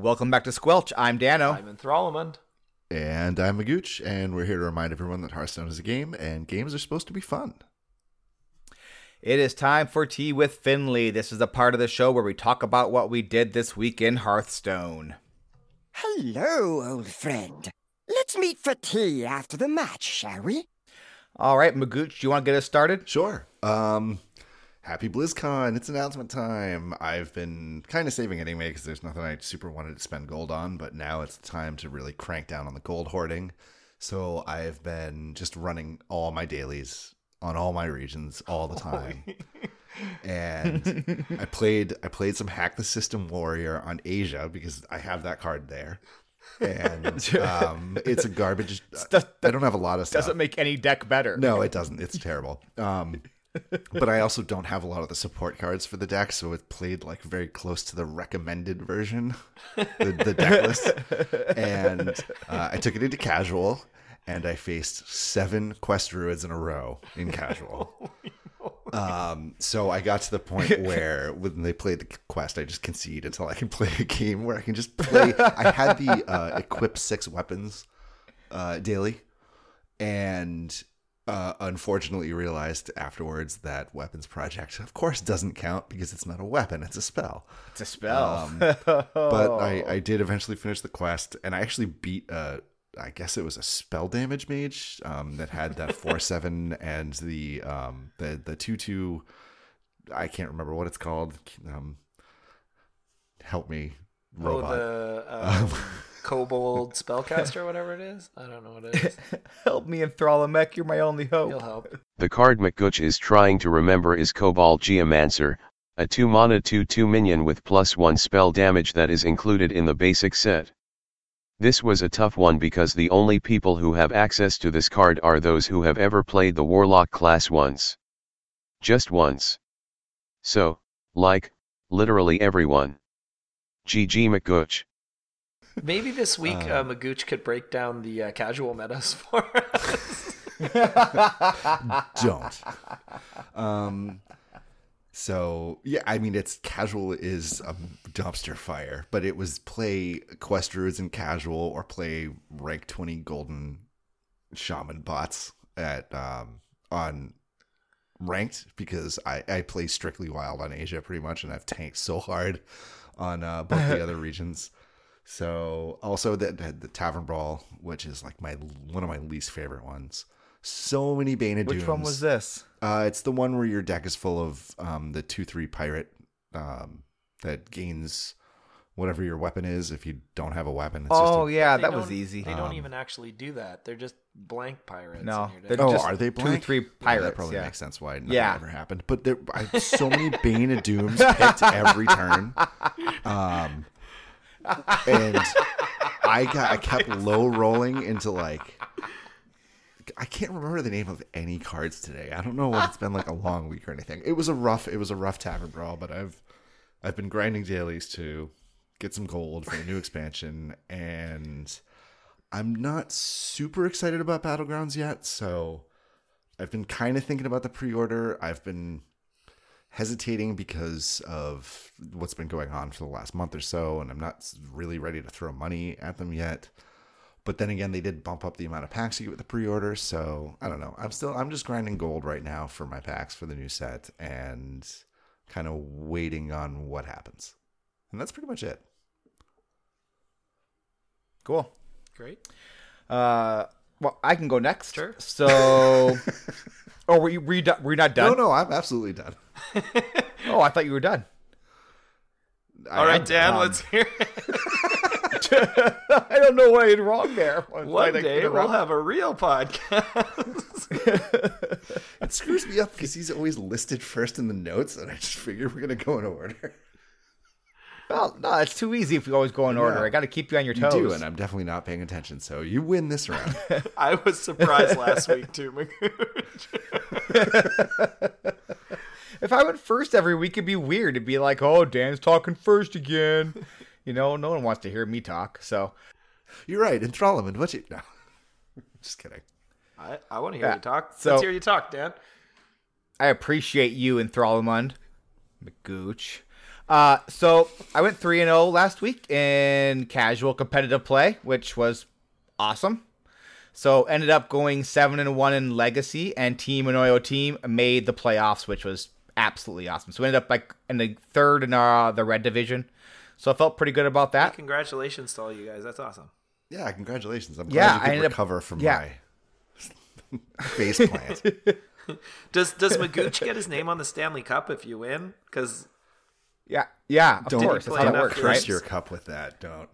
Welcome back to Squelch. I'm Dano. I'm Enthralmond. And I'm Magooch, and we're here to remind everyone that Hearthstone is a game, and games are supposed to be fun. It is time for Tea with Finley. This is a part of the show where we talk about what we did this week in Hearthstone. Hello, old friend. Let's meet for tea after the match, shall we? All right, Magooch, do you want to get us started? Sure. Um, happy BlizzCon. It's announcement time. I've been kind of saving it anyway because there's nothing I super wanted to spend gold on, but now it's time to really crank down on the gold hoarding. So I've been just running all my dailies on all my regions all the time. and I played I played some Hack the System Warrior on Asia because I have that card there. And um, it's a garbage. Does- I don't have a lot of stuff. Doesn't make any deck better. No, it doesn't. It's terrible. Um, but I also don't have a lot of the support cards for the deck, so it played like very close to the recommended version, the, the deck list. And uh, I took it into casual, and I faced seven quest druids in a row in casual. Um, so I got to the point where when they played the quest, I just concede until I can play a game where I can just play. I had the uh, equip six weapons uh, daily, and uh, unfortunately realized afterwards that weapons project, of course, doesn't count because it's not a weapon; it's a spell. It's a spell. Um, but I, I did eventually finish the quest, and I actually beat. Uh, I guess it was a spell damage mage um, that had that four seven and the um, the the two two. I can't remember what it's called. Um, help me, robot. Oh, the um, kobold spellcaster, whatever it is. I don't know what it is. Help me, Enthralamek. You're my only hope. You'll help. The card McGooch is trying to remember is Kobold Geomancer, a 2 mana 2 2 minion with plus 1 spell damage that is included in the basic set. This was a tough one because the only people who have access to this card are those who have ever played the Warlock class once. Just once. So, like, literally everyone. GG McGooch. Maybe this week uh, Magooch could break down the uh, casual metas for us. don't. Um, so yeah, I mean, it's casual is a dumpster fire, but it was play quest druids in casual or play rank twenty golden shaman bots at um on ranked because I I play strictly wild on Asia pretty much, and I've tanked so hard on uh, both the other regions. So also the, the the tavern brawl, which is like my one of my least favorite ones. So many Bane of Which one was this? Uh, it's the one where your deck is full of um, the two three pirate um, that gains whatever your weapon is. If you don't have a weapon, it's Oh just yeah, that was easy. They don't Um, even actually do that. They're just blank pirates. No, in your they're deck. Oh, just are they blank? two, blank? three Yeah, that probably yeah. makes sense why nothing Yeah. ever happened. But there, I so many Bane of Dooms picked every turn, um, and I got I kept low rolling into like. I can't remember the name of any cards today. I don't know what it's been like a long week or anything. It was a rough it was a rough tavern brawl, but I've I've been grinding dailies to get some gold for the new expansion and I'm not super excited about Battlegrounds yet, so I've been kind of thinking about the pre-order. I've been hesitating because of what's been going on for the last month or so and I'm not really ready to throw money at them yet. But then again, they did bump up the amount of packs you get with the pre-order, so I don't know. I'm still I'm just grinding gold right now for my packs for the new set and kind of waiting on what happens. And that's pretty much it. Cool. Great. Uh, well, I can go next. Sure. So, oh, were you, were you, were you not done? No, no, I'm absolutely done. Oh, I thought you were done. All right, Dan, Um, let's hear it. I don't know what I did wrong there. One day we'll have a real podcast. It screws me up because he's always listed first in the notes, and I just figure we're gonna go in order. Well, no, it's too easy if we always go in order. Yeah. I got to keep you on your You toes. do, and I'm definitely not paying attention. So you win this round. I was surprised last week too, Magooch. If I went first every week, it'd be weird. It'd be like, oh, Dan's talking first again. You know, no one wants to hear me talk. So, You're right, Enthralment. What you? No, just kidding. I, I want to hear Yeah, you talk. so- Let's hear you talk, Dan. I appreciate you, Enthralmund, McGooch. Uh, so I went three and zero last week in casual competitive play, which was awesome. So ended up going seven and one in legacy, and Team Anoyo team made the playoffs, which was absolutely awesome. So we ended up like in the third in uh, the red division. So I felt pretty good about that. Congratulations to all you guys. That's awesome. Yeah, congratulations. I'm Yeah, glad I you could ended up- recover from yeah. my face plant. Does does Magooch get his name on the Stanley Cup if you win? Because Yeah, yeah, of Don't course. That's play how it works, games? right? your cup with that. Don't.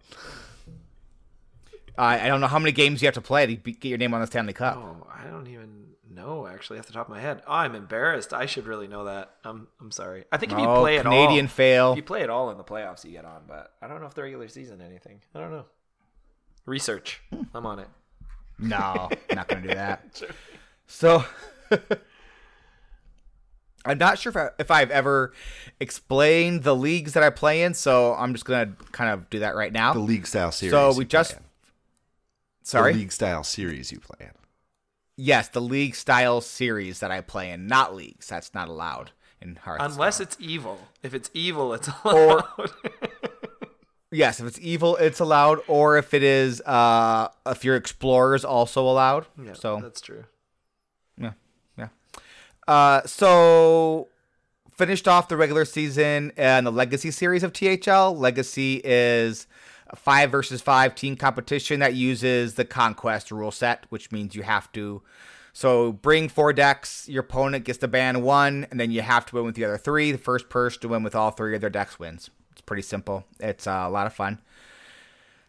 Uh, I don't know how many games you have to play to be- get your name on the Stanley Cup. oh, I don't even know actually off the top of my head. Oh, I'm embarrassed. I should really know that. I'm I'm sorry. I think if you Oh, play it Canadian all, fail. if you play it all in the playoffs, you get on. But I don't know if the regular season anything. I don't know. Research. Hmm. I'm on it. No, not going to do that. So, I'm not sure if, I, if I've ever explained the leagues that I play in, so I'm just going to kind of do that right now. The league style series. so you we play just in. sorry, The league style series you play in. Yes, the league style series that I play in, not leagues. That's not allowed in Hearthstone. Unless it's evil. If it's evil, it's Or- allowed. yes, if it's evil, it's allowed, or if it is, uh, if your explorers also allowed. yeah, so that's true. Yeah, yeah. Uh, so finished off the regular season and the Legacy series of THL. Legacy is five versus five team competition that uses the Conquest rule set, which means you have to. So bring four decks. Your opponent gets to ban one, and then you have to win with the other three. The first person to win with all three of their decks wins. It's pretty simple. It's uh, a lot of fun.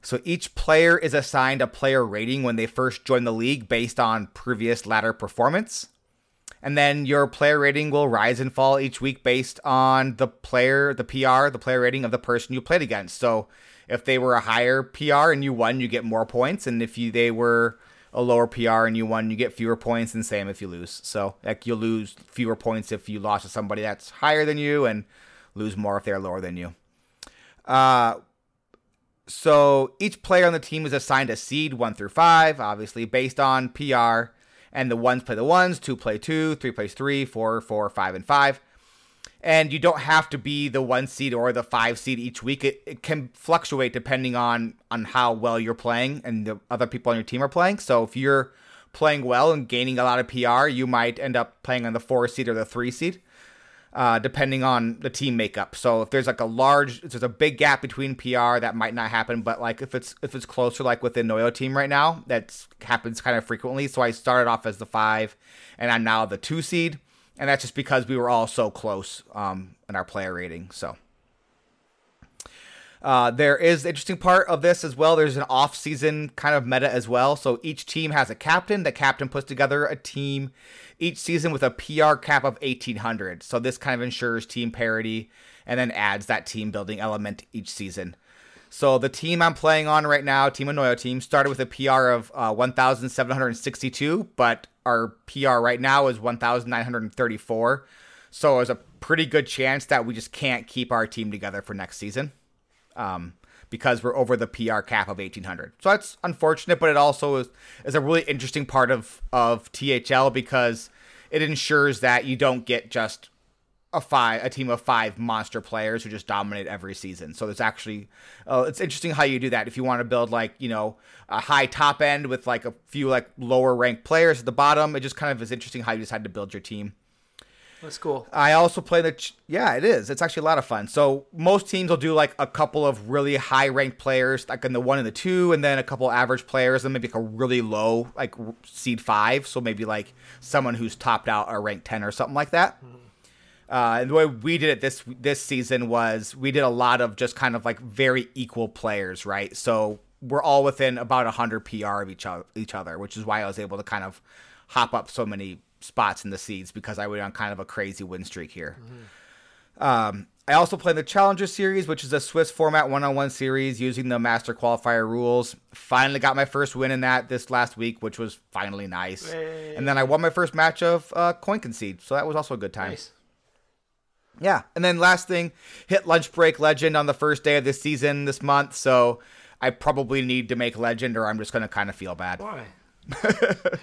So each player is assigned a player rating when they first join the league based on previous ladder performance. And then your player rating will rise and fall each week based on the player, the PR, the player rating of the person you played against. So if they were a higher PR and you won, you get more points. And if you they were a lower PR and you won, you get fewer points. And same if you lose. So like you'll lose fewer points if you lost to somebody that's higher than you, and lose more if they're lower than you. Uh, so each player on the team is assigned a seed one through five, obviously based on PR. And the ones play the ones, two play two, three plays three, four, four, five, and five. And you don't have to be the one seed or the five seed each week. It, it can fluctuate depending on on how well you're playing and the other people on your team are playing. So if you're playing well and gaining a lot of PR, you might end up playing on the four seed or the three seed uh, depending on the team makeup. So if there's like a large, if there's a big gap between PR, that might not happen. But like if it's if it's closer, like with the Noyo team right now, that happens kind of frequently. So I started off as the five, and I'm now the two seed, and that's just because we were all so close um, in our player rating. So. Uh, there is the interesting part of this as well. There's an off-season kind of meta as well. So each team has a captain. The captain puts together a team each season with a PR cap of 1800. So this kind of ensures team parity and then adds that team building element each season. So the team I'm playing on right now, Team Anoyo team, started with a PR of uh, 1,762, but our PR right now is 1,934. So there's a pretty good chance that we just can't keep our team together for next season um, because we're over the PR cap of 1800. So that's unfortunate, but it also is, is a really interesting part of, of THL because it ensures that you don't get just a five a team of five monster players who just dominate every season. So there's actually uh, it's interesting how you do that. If you want to build like you know a high top end with like a few like lower ranked players at the bottom, it just kind of is interesting how you decide to build your team. That's cool. I also play the ch- yeah, it is. It's actually a lot of fun. So most teams will do like a couple of really high ranked players, like in the one and the two, and then a couple average players, and maybe like a really low like seed five. So maybe like someone who's topped out a rank ten or something like that. Uh, and the way we did it this this season was we did a lot of just kind of like very equal players, right? So we're all within about hundred PR of each other, each other, which is why I was able to kind of hop up so many spots in the seeds because I went on kind of a crazy win streak here. Um, I also play the Challenger Series, which is a Swiss format one-on-one series using the Master Qualifier rules. Finally got my first win in that this last week, which was finally nice. And then I won my first match of uh, Coin Concede, so that was also a good time. Nice. Yeah, and then last thing, hit lunch break legend on the first day of this season this month. So I probably need to make legend, or I'm just gonna kind of feel bad. Why?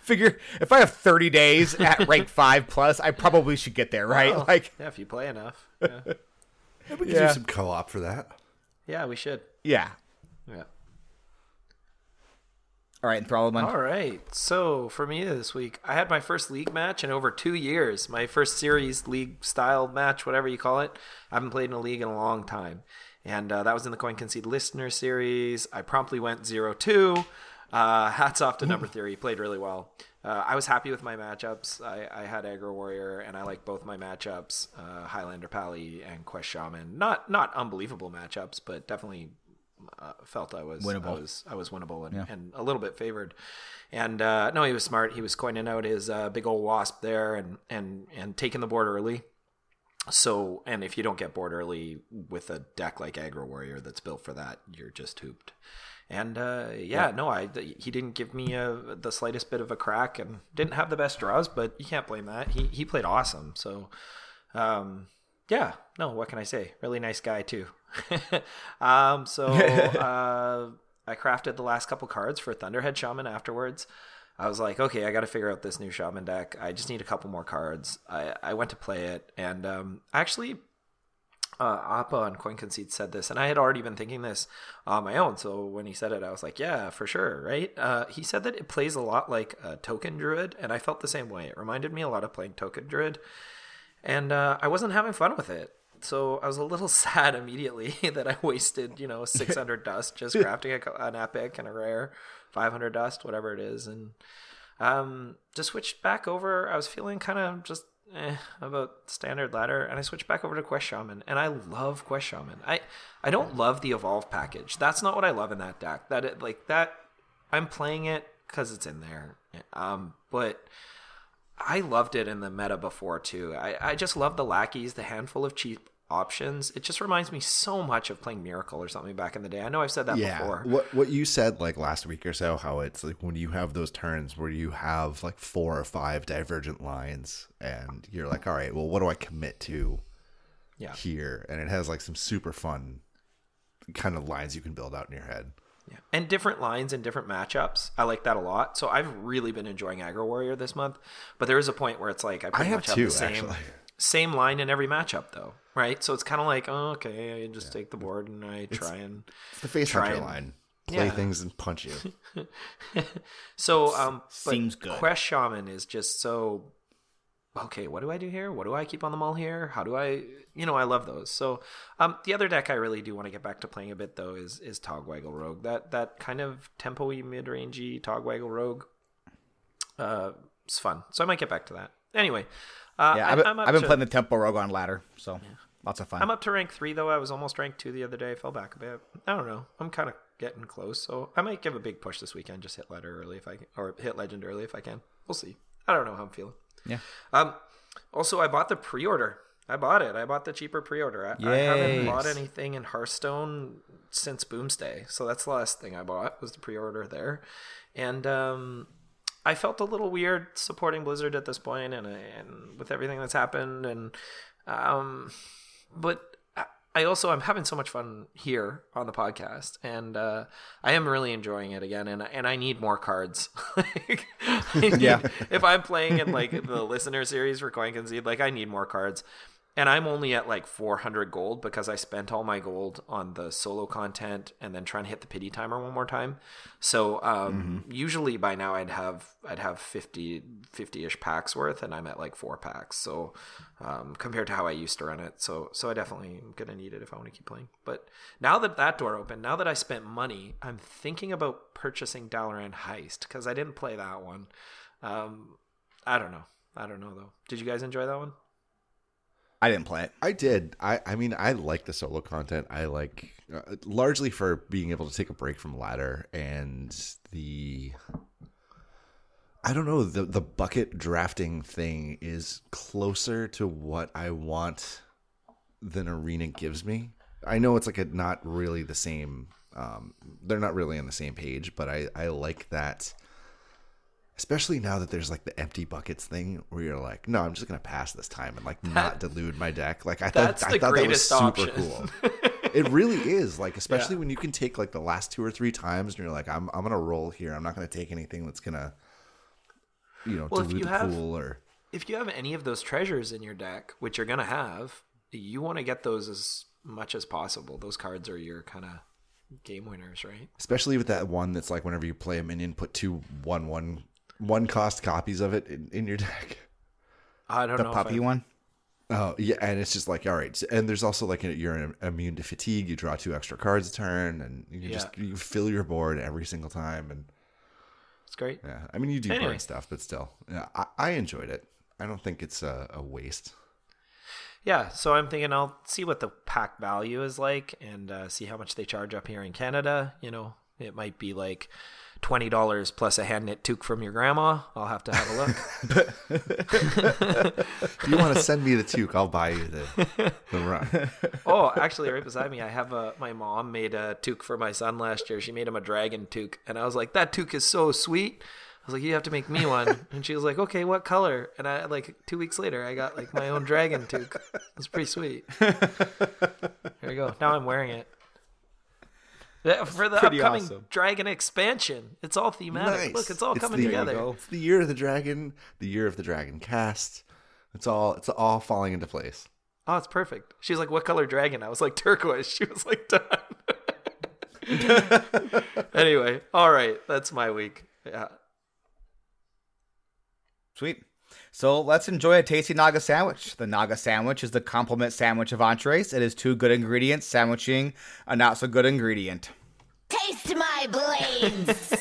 Figure if I have 30 days at rank five plus, I probably should get there, right? Well, Like, yeah, if you play enough. Yeah. we could Yeah. do some co-op for that. Yeah, we should. Yeah. Yeah. All right, Enthrallment. All right. So for me this week, I had my first league match in over two years. My first series league style match, whatever you call it. I haven't played in a league in a long time, and uh, that was in the Coin Concede Listener Series. I promptly went zero two. Uh, hats off to Number Theory. Played really well. Uh, I was happy with my matchups. I, I had Aggro Warrior, and I like both my matchups, uh, Highlander Pally and Quest Shaman. Not not unbelievable matchups, but definitely uh, felt I was Winnable. I was I was winnable and, and a little bit favored. And uh, no, he was smart. He was coining out his uh, big old wasp there and and and taking the board early. So, and if you don't get board early with a deck like Aggro Warrior that's built for that, you're just hooped. And uh, yeah, no, I he didn't give me a, the slightest bit of a crack, and didn't have the best draws, but you can't blame that. He he played awesome. So, um, yeah, no, what can I say? Really nice guy too. um, so uh, I crafted the last couple cards for Thunderhead Shaman afterwards. I was like, okay, I got to figure out this new Shaman deck. I just need a couple more cards. I, I went to play it, and um, actually, uh, Appa on Coin Concede said this, and I had already been thinking this on my own. So when he said it, I was like, yeah, for sure, right? Uh, he said that it plays a lot like a Token Druid, and I felt the same way. It reminded me a lot of playing Token Druid, and uh, I wasn't having fun with it. So I was a little sad immediately that I wasted, you know, 600 dust just crafting a, an epic and a rare, 500 dust, whatever it is, and um, just switched back over. I was feeling kind of just eh, about standard ladder, and I switched back over to Quest Shaman, and I love Quest Shaman. I I don't love the evolve package. That's not what I love in that deck. That it, like that, I'm playing it because it's in there. Um, but I loved it in the meta before too. I, I just love the lackeys, the handful of cheap options. It just reminds me so much of playing Miracle or something back in the day. I know I've said that yeah. before. What what you said like last week or so, how it's like when you have those turns where you have like four or five divergent lines, and you're like, all right, well, what do I commit to Yeah. here? And it has like some super fun kind of lines you can build out in your head. Yeah. And different lines and different matchups. I like that a lot. So I've really been enjoying Aggro Warrior this month. But there is a point where it's like I pretty have much have too, the same actually. same line in every matchup though. Right? So it's kinda like, oh, okay, I just take the board and I try and It's the face Try hunter and- line. Play Yeah. things and punch you. So um but Seems good. Quest Shaman is just so okay, what do I do here? What do I keep on the mall here? How do I you know, I love those. So um the other deck I really do want to get back to playing a bit though is is Togwaggle Rogue. That that kind of tempo-y mid-rangey Togwaggle Rogue uh it's fun. So I might get back to that. Anyway, uh Yeah, I, I've been, I'm up I've been to- playing the Tempo Rogue on ladder, so lots of fun. I'm up to rank three though. I was almost rank two the other day. I fell back a bit. I don't know. I'm kind of getting close, so I might give a big push this weekend. Just hit ladder early if I can, or hit legend early if I can. We'll see. I don't know how I'm feeling. Yeah. Um. Also, I bought the pre-order. I bought it. I bought the cheaper pre-order. I, I haven't bought anything in Hearthstone since Boomsday, so that's the last thing I bought was the pre-order there, and um. I felt a little weird supporting Blizzard at this point, and and with everything that's happened, and um, but I- also I'm having so much fun here on the podcast, and uh, I am really enjoying it again, and and I need more cards. Like, need- Yeah. if I'm playing in like the listener series for Coin Concede, like I need more cards. And I'm only at like 400 gold because I spent all my gold on the solo content and then trying to hit the pity timer one more time. So um, usually by now I'd have I'd have 50 50ish packs worth, and I'm at like four packs. So um, compared to how I used to run it, so so I definitely am gonna need it if I want to keep playing. But now that that door opened, now that I spent money, I'm thinking about purchasing Dalaran Heist because I didn't play that one. Um, I don't know. I don't know though. Did you guys enjoy that one? I didn't play it. I did. I I mean, I like the solo content. I like uh, largely for being able to take a break from ladder and the. I don't know the the bucket drafting thing is closer to what I want than arena gives me. I know it's like a not really the same. Um, they're not really on the same page, but I I like that. Especially now that there's like the empty buckets thing, where you're like, no, I'm just gonna pass this time and like not delude my deck. Like I thought, I thought that was super option. cool. it really is. Like especially when you can take like the last two or three times, and you're like, I'm I'm gonna roll here. I'm not gonna take anything that's gonna, you know, Well, dilute you the have- pool or. if you have any of those treasures in your deck, which you're gonna have, you want to get those as much as possible. Those cards are your kind of game winners, right? Especially with that one that's like whenever you play a minion, put two one one one cost copies of it in, in your deck. I don't The know. if puppy I- one. Oh yeah, and it's just like all right, and there's also like you're immune to fatigue. You draw two extra cards a turn, and you just you fill your board every single time. And It's great. yeah, I mean you do Anyway. burn stuff, but still, yeah, I, I enjoyed it. I don't think it's a, a waste. Yeah, so I'm thinking I'll see what the pack value is like and uh, see how much they charge up here in Canada. You know, it might be like twenty dollars plus a hand knit toque from your grandma. I'll have to have a look. If you want to send me the toque, I'll buy you the the run. oh, actually, right beside me, I have a. My mom made a toque for my son last year. She made him a dragon toque, and I was like, "That toque is so sweet." I was like, "You have to make me one," and she was like, "Okay, what color?" And I like two weeks later, I got like my own dragon toque. It's pretty sweet. There you go. Now I'm wearing it. For the Pretty upcoming awesome. dragon expansion, it's all thematic. Nice. Look, it's all It's coming the- together. It's the year of the dragon, the year of the dragon cast. It's all it's all falling into place. Oh, it's perfect. She's like, "What color dragon?" I was like, "Turquoise." She was like, "Done." anyway, all right, that's my week. Yeah. Sweet. So let's enjoy a tasty Naga sandwich. The Naga sandwich is the complement sandwich of entrees. It is two good ingredients sandwiching a not so good ingredient. Taste my blades!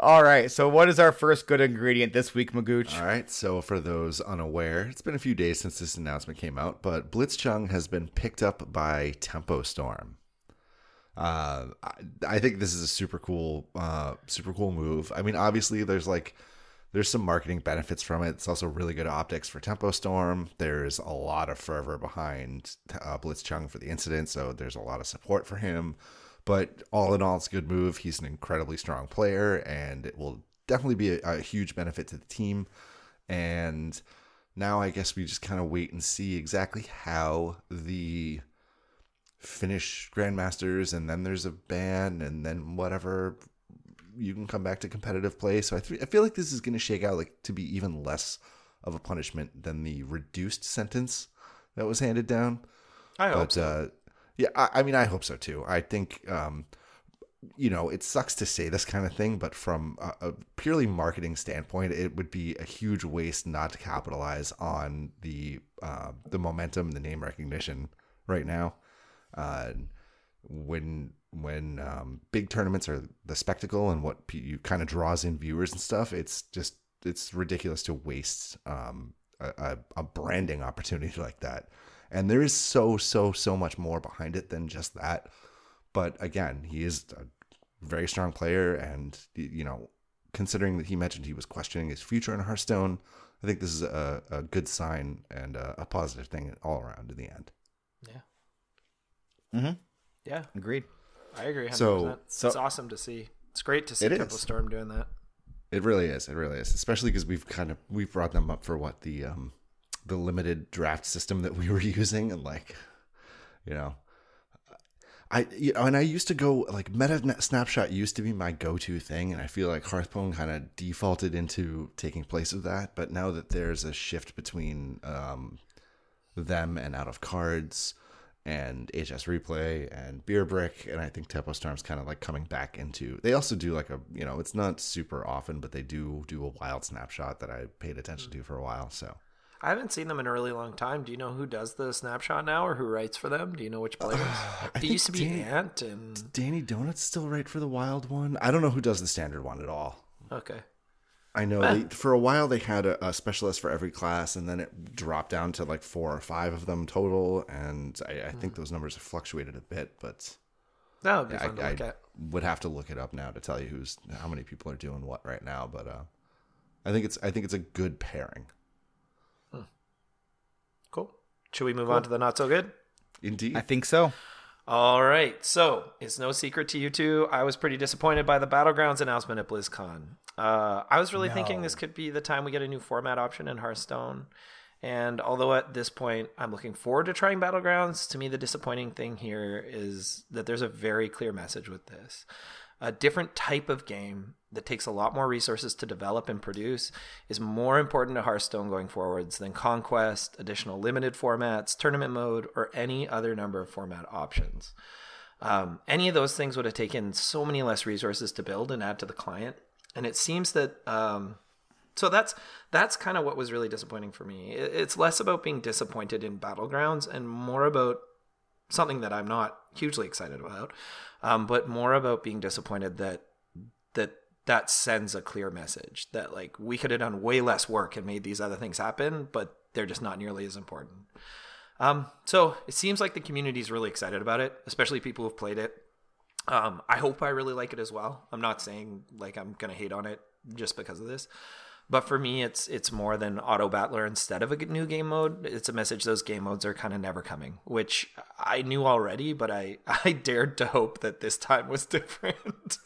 All right. So what is our first good ingredient this week, Magooch? All right. So for those unaware, it's been a few days since this announcement came out, but Blitzchung has been picked up by Tempo Storm. Uh, I, I think this is a super cool, uh, super cool move. I mean, obviously, there's like there's some marketing benefits from it. It's also really good optics for Tempo Storm. There's a lot of fervor behind uh, Blitzchung for the incident, so there's a lot of support for him. But all in all, it's a good move. He's an incredibly strong player, and it will definitely be a, a huge benefit to the team. And now I guess we just kind of wait and see exactly how the finish grandmasters and then there's a ban and then whatever you can come back to competitive play so i, th- I feel like this is going to shake out like to be even less of a punishment than the reduced sentence that was handed down I hope but so. uh, yeah, I, I mean, I hope so too. I think, um, you know, it sucks to say this kind of thing, but from a, a purely marketing standpoint, it would be a huge waste not to capitalize on the uh, the momentum, the name recognition right now. Uh, when when um, big tournaments are the spectacle and what you kind of draws in viewers and stuff, it's just it's ridiculous to waste um, a, a, a branding opportunity like that. And there is so so so much more behind it than just that. But again, he is a very strong player, and you know, considering that he mentioned he was questioning his future in Hearthstone, I think this is a, a good sign and a, a positive thing all around in the end. Yeah. Mm-hmm. Yeah, Agreed. I agree. 100%. So- so- it's awesome to see. It's great to see Temple is. Storm doing that. It really is. It really is. Especially because we've kind of we've brought them up for what the um the limited draft system that we were using and like you know I you know and I used to go like meta snapshot used to be my go-to thing and I feel like Hearthstone kind of defaulted into taking place of that but now that there's a shift between um them and out of cards and HS replay and beer brick and I think Tempo Storm's kind of like coming back into they also do like a you know it's not super often but they do do a wild snapshot that I paid attention to hmm. for a while so I haven't seen them in a really long time. Do you know who does the snapshot now or who writes for them? Do you know which players? it think used to be Dan- Ant and Danny Donut's still right for the wild one I don't know who does the standard one at all okay. I know they, for a while they had a, a specialist for every class, and then it dropped down to like four or five of them total. And I, I think those numbers have fluctuated a bit, but That would be I, fun to I at. would have to look it up now to tell you who's how many people are doing what right now. But uh, I think it's I think it's a good pairing. Cool. Should we move on to the not so good? Indeed, I think so. All right. So it's no secret to you two. I was pretty disappointed by the Battlegrounds announcement at BlizzCon. Uh, I was really thinking this could be the time we get a new format option in Hearthstone. And although at this point I'm looking forward to trying Battlegrounds, to me the disappointing thing here is that there's a very clear message with this. A different type of game that takes a lot more resources to develop and produce is more important to Hearthstone going forwards than Conquest, additional limited formats, tournament mode, or any other number of format options. Um, any of those things would have taken so many less resources to build and add to the client, and it seems that um, so that's that's kind of what was really disappointing for me. It's less about being disappointed in battlegrounds and more about something that I'm not hugely excited about, um, but more about being disappointed that that that sends a clear message that like we could have done way less work and made these other things happen, but they're just not nearly as important. Um, so it seems like the community is really excited about it, especially people who've played it. Um, I hope I really like it as well. I'm not saying like I'm gonna hate on it just because of this, but for me, it's it's more than auto battler instead of a new game mode. It's a message those game modes are kind of never coming, which I knew already, but I I dared to hope that this time was different.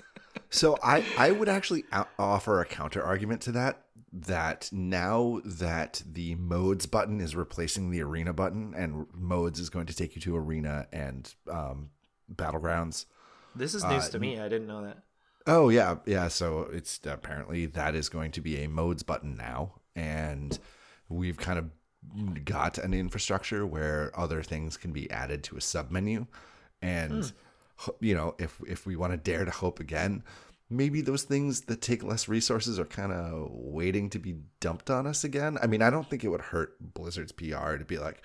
So I, I would actually offer a counter argument to that. That now that the modes button is replacing the arena button, and modes is going to take you to arena and um, battlegrounds. This is news uh, to me. I didn't know that. Oh yeah, yeah. So it's apparently that is going to be a modes button now, and we've kind of got an infrastructure where other things can be added to a sub menu, and. Hmm you know, if if we want to dare to hope again, maybe those things that take less resources are kind of waiting to be dumped on us again. I mean, I don't think it would hurt Blizzard's PR to be like,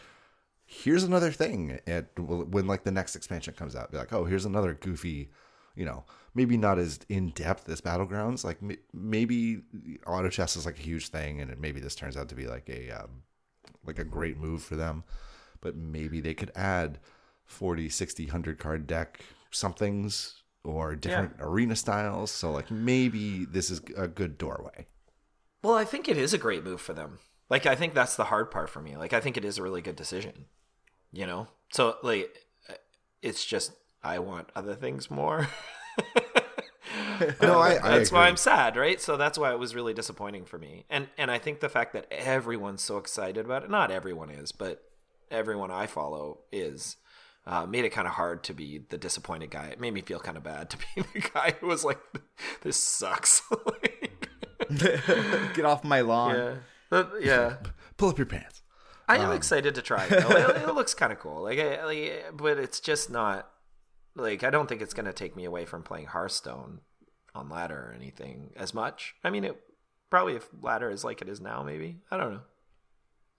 here's another thing. And when like the next expansion comes out, be like, oh, here's another goofy, you know, maybe not as in depth as Battlegrounds. Like maybe auto chess is like a huge thing, and maybe this turns out to be like a um, like a great move for them. But maybe they could add 40, 60, 100 card deck somethings or different yeah. arena styles. So like maybe this is a good doorway. Well, I think it is a great move for them. Like I think that's the hard part for me. Like I think it is a really good decision. You know? So like it's just I want other things more. no, I, I that's agree. why I'm sad, right? So that's why it was really disappointing for me. And and I think the fact that everyone's so excited about it, not everyone is, but everyone I follow is uh, made it kind of hard to be the disappointed guy. It made me feel kind of bad to be the guy who was like, "This sucks." Get off my lawn. Yeah, but, yeah. Pull up your pants. I am um. excited to try it. it, it, looks kind of cool. Like, I, like, but it's just not like I don't think it's going to take me away from playing Hearthstone on ladder or anything as much. I mean, it probably if ladder is like it is now, maybe I don't know.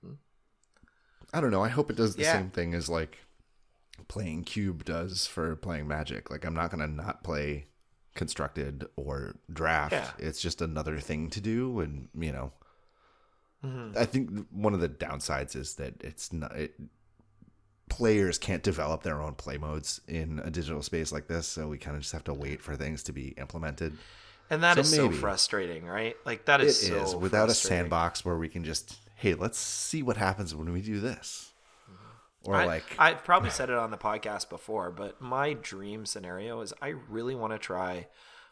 Hmm. I don't know. I hope it does the yeah. same thing as like playing cube does for playing magic like i'm not going to not play constructed or draft yeah. it's just another thing to do and you know mm-hmm. i think one of the downsides is that it's not it, players can't develop their own play modes in a digital space like this so we kind of just have to wait for things to be implemented. And that so is so frustrating right? Like that is, it so without a sandbox where we can just hey let's see what happens when we do this. Or I, like I've probably said it on the podcast before, but my dream scenario is I really want to try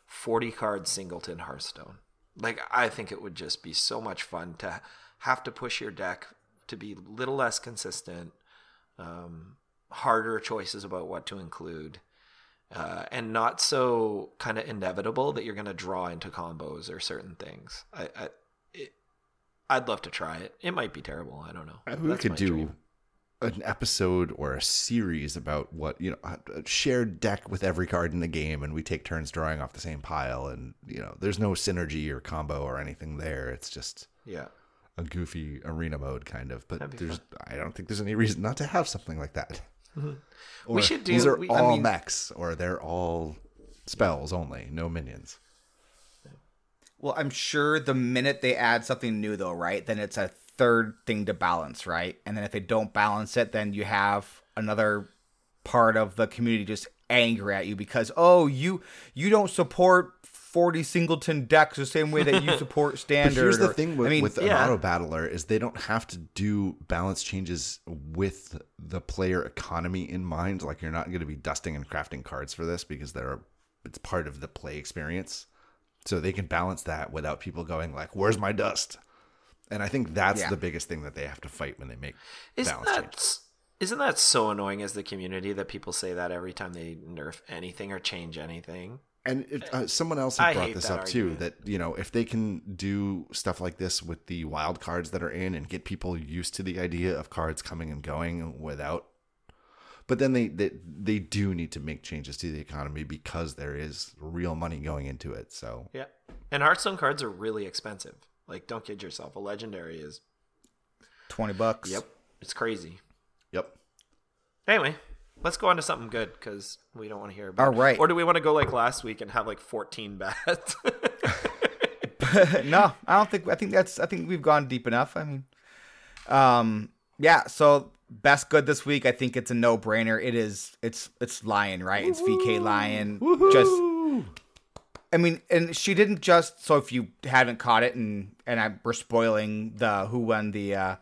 40 card singleton Hearthstone. Like I think it would just be so much fun to have to push your deck to be a little less consistent, um, harder choices about what to include, uh, and not so kind of inevitable that you're going to draw into combos or certain things. I, I it, I'd love to try it. It might be terrible. I don't know. We That's could do dream an episode or a series about what you know a shared deck with every card in the game and we take turns drawing off the same pile and you know there's no synergy or combo or anything there. It's just yeah. a goofy arena mode kind of but there's fun. i don't think there's any reason not to have something like that. Mm-hmm. we should do these are we, all I mean, mechs or they're all spells only no minions. Well i'm sure the minute they add something new though right then it's a third thing to balance, right? And then if they don't balance it, then you have another part of the community just angry at you because oh you you don't support 40 singleton decks the same way that you support standard. here's the or, thing with, I mean, with yeah. an auto battler is they don't have to do balance changes with the player economy in mind. Like you're not going to be dusting and crafting cards for this because they're it's part of the play experience. So they can balance that without people going like, "Where's my dust?" And I think that's yeah. the biggest thing that they have to fight when they make isn't balance that, changes. Isn't that so annoying as the community that people say that every time they nerf anything or change anything? And it, uh, someone else had brought this up too. That you know, if they can do stuff like this with the wild cards that are in, and get people used to the idea of cards coming and going without. But then they, they they do need to make changes to the economy because there is real money going into it. So Yeah. And Hearthstone cards are really expensive. Like, don't kid yourself. A legendary is. Twenty bucks. Yep, it's crazy. yep. Anyway, let's go on to something good because we don't want to hear about. All right. Or do we want to go like last week and have like 14 bets? no, I don't think. I think that's. I think we've gone deep enough. I mean, um, yeah. So best good this week. I think it's a no brainer. It is. It's it's Liooon, right? It's VKLiooon. Just. I mean, and she didn't just. So if you haven't caught it, and and I we're spoiling the who won the. uh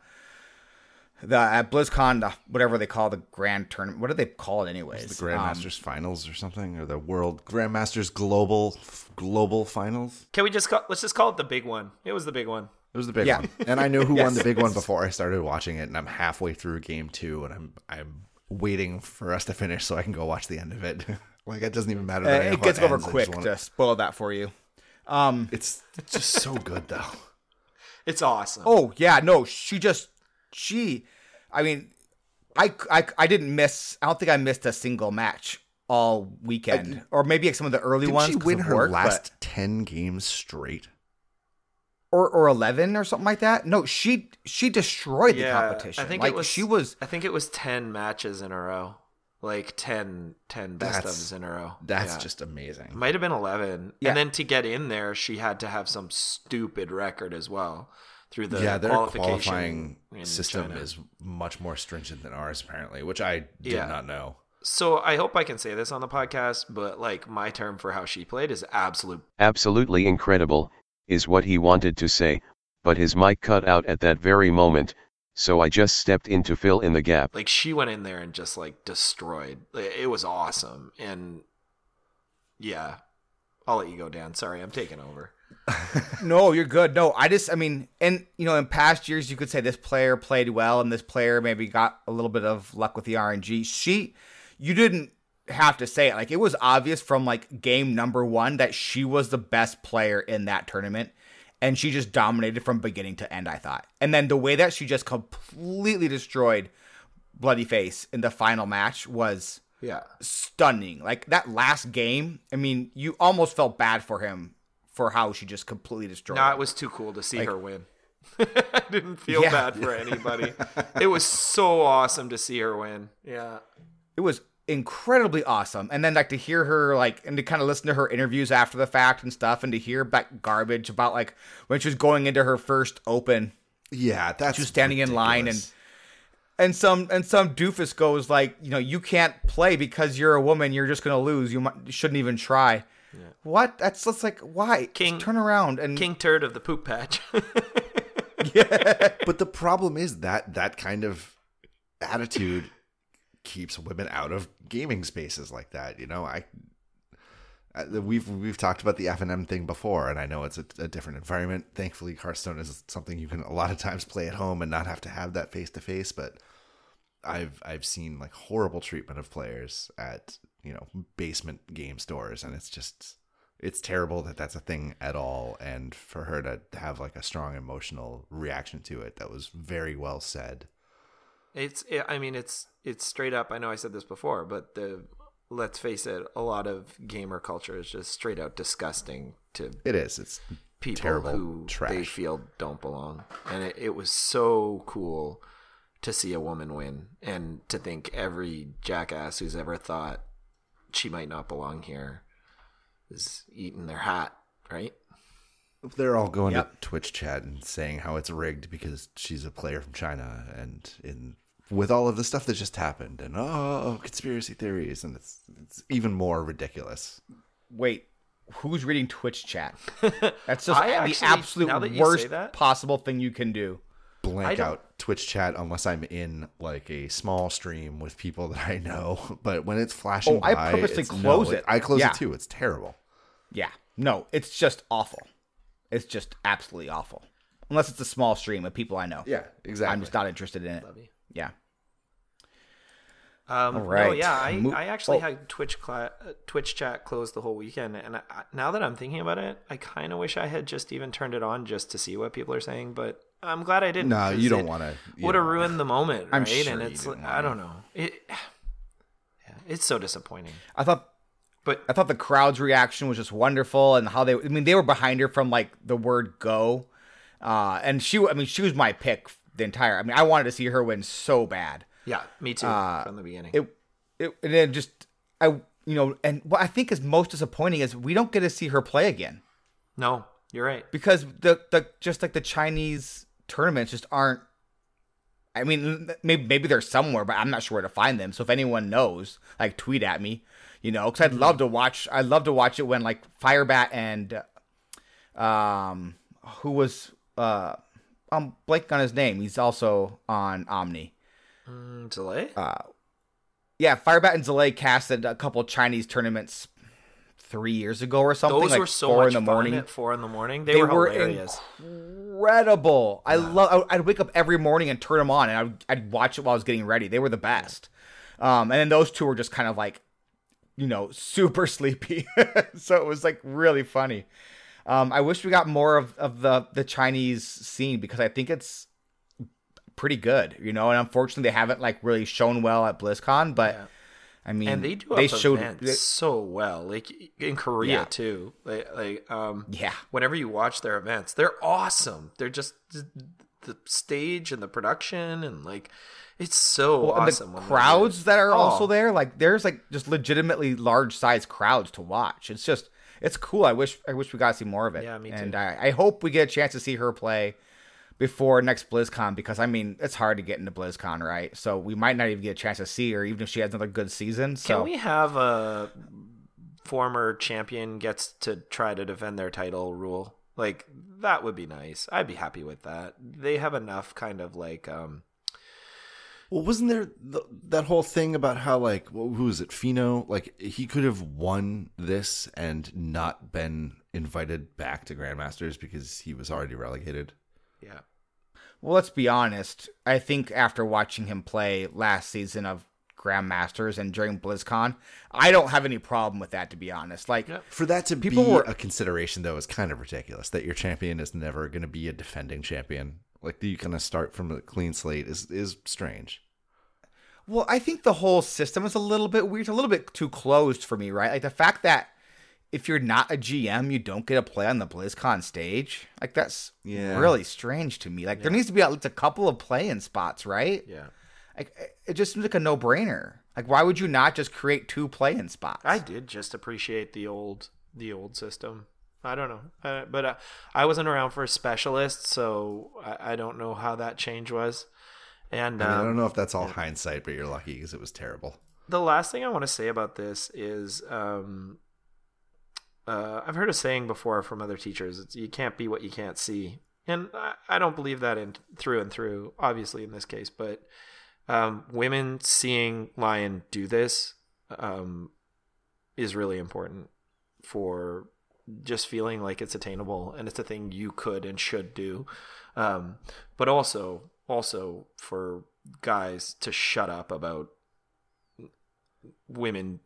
the at BlizzCon, the, whatever they call the grand tournament, what do they call it anyways? The Um, Grandmasters Finals or something, or the World Grandmasters Global Global Finals. Can we just call, let's just call it the big one? It was the big one. It was the big Yeah. one, and I knew who won the big one before I started watching it. And I'm halfway through game two, and I'm I'm waiting for us to finish so I can go watch the end of it. like it doesn't even matter. Uh, That I it how gets over ends, I just quick wanna- to spoil that for you. Um, It's just so good though. It's awesome. Oh yeah, no, she just she. I mean, I I I didn't miss. I don't think I missed a single match all weekend, or maybe like some of the early Did ones. she 'cause win her work, last ten games straight? or or eleven or something like that? No, she she destroyed the competition. I think like it was. she was. I think it was 10 matches in a row. Like 10, 10 best That's- ofs in a row. That's Yeah. just amazing. Might have been 11. Yeah. And then to get in there, she had to have some stupid record as well through the yeah, their qualification qualifying system China. is much more stringent than ours, apparently, which I did Yeah. not know. So I hope I can say this on the podcast, but like my term for how she played is absolute. Absolutely incredible, is what he wanted to say, but his mic cut out at that very moment, so I just stepped in to fill in the gap. Like she went in there and just like destroyed. It was awesome, and yeah, I'll let you go, Dan. Sorry, I'm taking over. No, you're good. No, I just, I mean, and you know, in past years, you could say this player played well, and this player maybe got a little bit of luck with the RNG. She, you didn't have to say it. Like it was obvious from like game number one that she was the best player in that tournament, and she just dominated from beginning to end. I thought, and then the way that she just completely destroyed Bloodyface in the final match was Yeah, stunning. Like that last game, I mean, you almost felt bad for him for how she just completely destroyed. no, him. it was too cool to see her win. I didn't feel Yeah. bad for anybody. it was so awesome to see her win. Yeah. it was incredibly awesome. And then like to hear her like and to kind of listen to her interviews after the fact and stuff, and to hear that garbage about like when she was going into her first open, Yeah, that's she was standing in line and and some and some doofus goes like, you know, you can't play because you're a woman. You're just gonna lose. You, might, shouldn't even try. Yeah. What? That's just like why? Just King- turn around and King Turd of the Poop Patch. yeah. But the problem is that that kind of attitude keeps women out of gaming spaces like that. You know, I we've we've talked about the F and M thing before, and I know it's a, a different environment. Thankfully, Hearthstone is something you can a lot of times play at home and not have to have that face to face. But I've I've seen like horrible treatment of players at you know basement game stores, and it's just it's terrible that that's a thing at all. And for her to have like a strong emotional reaction to it, that was very well said. It's it, I mean it's it's straight up. I know I said this before, but the let's face it, a lot of gamer culture is just straight out disgusting to It is. It's people terrible who trash. they feel don't belong. And it, it was so cool to see a woman win and to think every jackass who's ever thought she might not belong here is eating their hat, right? They're all going Yep. to Twitch chat and saying how it's rigged because she's a player from China, and in with all of the stuff that just happened, and oh, conspiracy theories, and it's it's even more ridiculous. wait, who's reading Twitch chat? That's just I the absolute now that you say worst that- possible thing you can do. Blank out Twitch chat unless I'm in like a small stream with people that I know. But when it's flashing, Oh, I purposely close no, it. I close Yeah. it too. It's terrible. Yeah. No, it's just awful. It's just absolutely awful. Unless it's a small stream of people I know. Yeah, exactly. I'm just not interested in it. Yeah. Um, No, yeah, I, Mo- I actually oh. had Twitch cla- uh, Twitch chat closed the whole weekend, and I, now that I'm thinking about it, I kind of wish I had just even turned it on just to see what people are saying. But I'm glad I didn't. No, you don't wanna- Would have ruined the moment, right? I'm sure and it's didn't I don't know. It, yeah, it's so disappointing. I thought But I thought the crowd's reaction was just wonderful, and how they. I mean, they were behind her from like the word go, uh, and she. I mean, she was my pick the entire. I mean, I wanted to see her win so bad. yeah, me too Uh, from the beginning. It, it, and then just I, you know, and what I think is most disappointing is we don't get to see her play again no, you're right. because the the just like the Chinese tournaments just aren't. I mean, maybe maybe they're somewhere, but I'm not sure where to find them. So if anyone knows, like tweet at me, you know, because I'd love to watch. I'd love to watch it when like Firebat and, um, who was uh, I'm blanking on his name. He's also on Omni. Mm, delay. Uh, Yeah, Firebat and Zelay casted a couple Chinese tournaments three years ago or something. Those like were so four in the morning. at four in the morning. They, They were, were hilarious. incredible. I love. I'd wake up every morning and turn them on, and I'd, I'd watch it while I was getting ready. They were the best. Um, and then those two were just kind of like, you know, super sleepy. so it was like really funny. Um, I wish we got more of, of the the Chinese scene because I think it's pretty good, you know. And unfortunately, they haven't like really shown well at BlizzCon. But I mean, and they do they showed events so well like in korea Yeah. too like, like um Yeah. whenever you watch their events they're awesome they're just the stage and the production and like it's so Well, awesome the they crowds that are also Oh, there, like there's like just legitimately large size crowds to watch. It's just it's cool. I wish I wish we got to see more of it. Yeah, me too. And I, I hope we get a chance to see her play before next BlizzCon because I mean it's hard to get into BlizzCon, right? So we might not even get a chance to see her, even if she has another good season. So can we have a former champion gets to try to defend their title rule like that would be nice i'd be happy with that they have enough kind of like um Well, wasn't there th- that whole thing about how like wh- who is it, Fino? Like he could have won this and not been invited back to Grandmasters because he was already relegated. yeah Well, let's be honest. I think after watching him play last season of Grandmasters and during BlizzCon, I don't have any problem with that. To be honest, like For that to People be were- a consideration, though, is kind of ridiculous. That your champion is never going to be a defending champion. Like do you kind of start from a clean slate is is strange. Well, I think the whole system is a little bit weird, a little bit too closed for me, right? Like the fact that if you're not a GM, you don't get to play on the BlizzCon stage. Like that's Yeah. really strange to me. Like there needs to be at least a couple of play-in spots, right? yeah Like it just seems like a no-brainer. Like why would you not just create two play-in spots? I did just appreciate the old the old system. I don't know, uh, but uh, I wasn't around for specialists, so I, I don't know how that change was. And I, mean, I um, don't know if that's all hindsight, but you're lucky because it was terrible. the last thing I want to say about this is, um, uh, I've heard a saying before from other teachers: it's, "You can't be what you can't see," and I, I don't believe that in through and through. Obviously, in this case, but um, women seeing Liooon do this um, is really important for just feeling like it's attainable and it's a thing you could and should do. Um, but also also for guys to shut up about women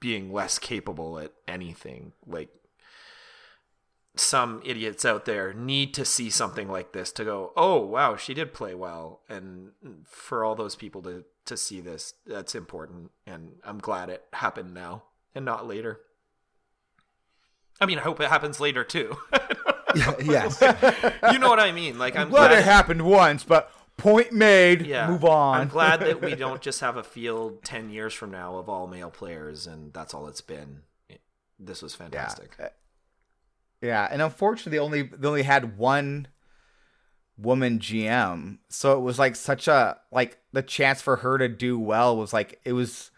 being less capable at anything like some idiots out there need to see something like this to go oh wow she did play well. And for all those people to to see this that's important. And i'm glad it happened now and not later i mean i hope it happens later too yes. you know what i mean like i'm glad glad it happened once, but point made. yeah Move on. i'm glad that we don't just have a field 10 years from now of all male players and that's all it's been this was fantastic uh, Yeah, and unfortunately, they only they only had one woman GM, so it was like such a like the chance for her to do well was like it was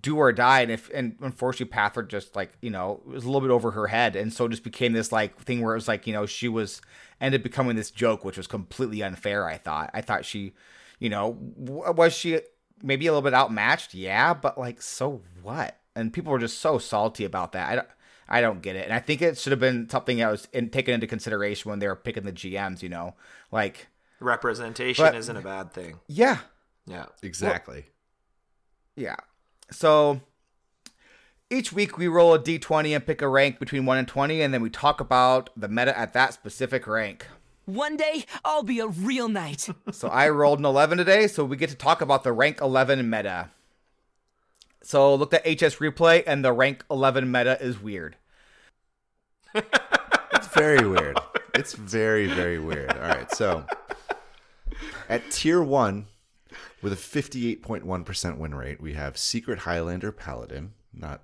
do or die, and if and unfortunately, Pathford just like you know it was a little bit over her head, and so it just became this like thing where it was like you know she was ended becoming this joke, which was completely unfair. I thought I thought she, you know, was she maybe a little bit outmatched? Yeah, but like so what? And people were just so salty about that. I don't. I don't get it. And I think it should have been something that was in, taken into consideration when they were picking the GMs, you know? Like, representation But- isn't a bad thing yeah. yeah Exactly. Yeah. So each week we roll a d20 and pick a rank between 1 and 20, and then we talk about the meta at that specific rank. One day, I'll be a real knight. So I rolled an 11 today, so we get to talk about the rank 11 meta. So looked at HSReplay, and the rank 11 meta is weird. It's very weird. It's very, very weird. All right, so at tier one, with a 58.1% win rate, we have Secret Highlander Paladin. Not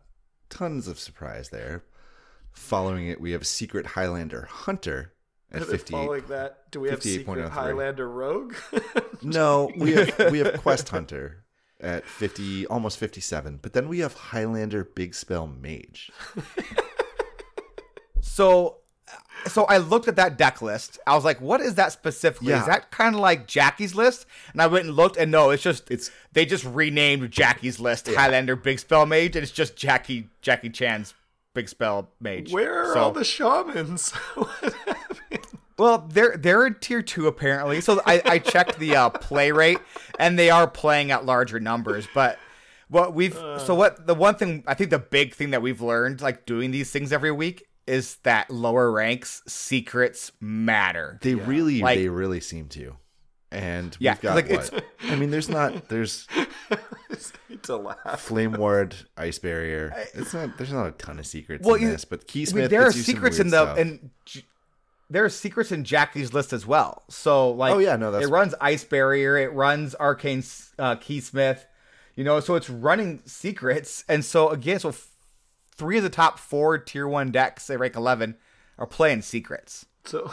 tons of surprise there. Following it, we have Secret Highlander Hunter at 58. Following that, do we have Secret oh Highlander Rogue? No, we have we have Quest Hunter at 50 almost 57. But then we have Highlander Big Spell Mage. So, so I looked at that deck list. I was like, "What is that specifically? Yeah. Is that kind of like Jackie's list?" And I went and looked, and no, it's just It's- they just renamed Jackie's list Highlander Big Spell Mage, and it's just Jackie Jackie Chan's Big Spell Mage. Where are So- all the shamans? Well, they're they're in tier two apparently. So I, I checked the uh, play rate, and they are playing at larger numbers. But what we've so what the one thing I think the big thing that we've learned, like doing these things every week, is that lower ranks secrets matter. They really Like- they really seem to. And Yeah, we've got like, what? it's- I mean, there's not there's to laugh. Flame Ward, Ice Barrier. It's not. There's not a ton of secrets Well, in you- this, but I Keysmith. mean, there are gets you some secrets in the stuff. and J- there are secrets in Jackie's list as well. So like, Oh, yeah, no, that's- it runs Ice Barrier, it runs Arcane uh, Keysmith, you know, so it's running secrets, and so again, so f- three of the top four tier one decks, say rank eleven, are playing secrets. So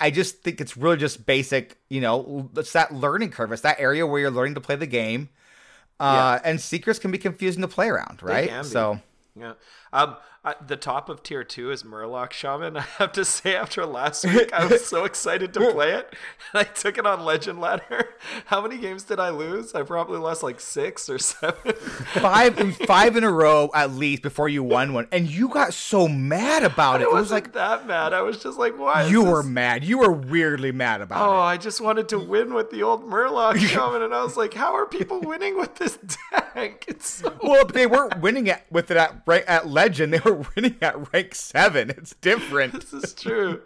I- just think it's really just basic, you know, it's that learning curve. It's that area where you're learning to play the game. Uh, and secrets can be confusing to play around, right? So yeah, um, I, the top of tier two is Murloc Shaman. I have to say, after last week, I was so excited to play it. I took it on Legend Ladder. How many games did I lose? I probably lost like six or seven. five in five in a row at least before you won one, and you got so mad about it. I It was like that mad. I was just like, why? you were mad. You were weirdly mad about Oh, it. Oh, I just wanted to win with the old Murloc Shaman, and I was like, how are people winning with this deck? It's so Well, they weren't winning it with it at rank, at legend. They were winning at rank seven. It's different. This is true.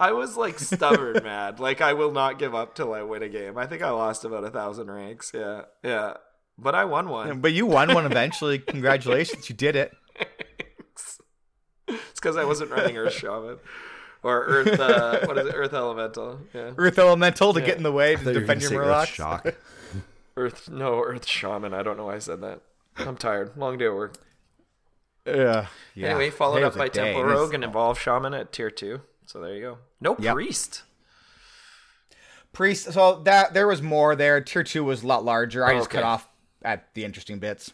I was like stubborn mad. Like I will not give up till I win a game. I think I lost about a thousand ranks. Yeah, yeah. But I won one. But you won one eventually. Congratulations, you did it. It's because I wasn't running Earth Shaman or Earth. Uh, what is it? Earth Elemental. Yeah. Earth Elemental to get in the way to I you defend your say Earth Shock. Earth. No, Earth Shaman. I don't know why I said that. I'm tired. Long day at work. Yeah. yeah. Anyway, followed Today up by. Temple It Rogue and Evolve Shaman at tier two. So there you go. No Yep. priest. Priest. So that there was more there. Tier two was a lot larger. I Oh, just cut off at the interesting bits.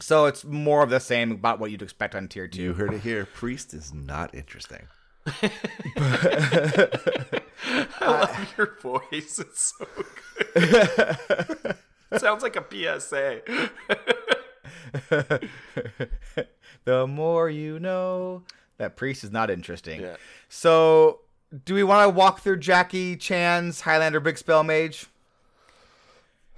So it's more of the same about what you'd expect on tier two. You heard it here. Priest is not interesting. I love your voice. It's so good. Sounds like a PSA. the more you know. That priest is not interesting. Yeah. So, do we want to walk through Jackie Chan's Highlander Big Spell Mage?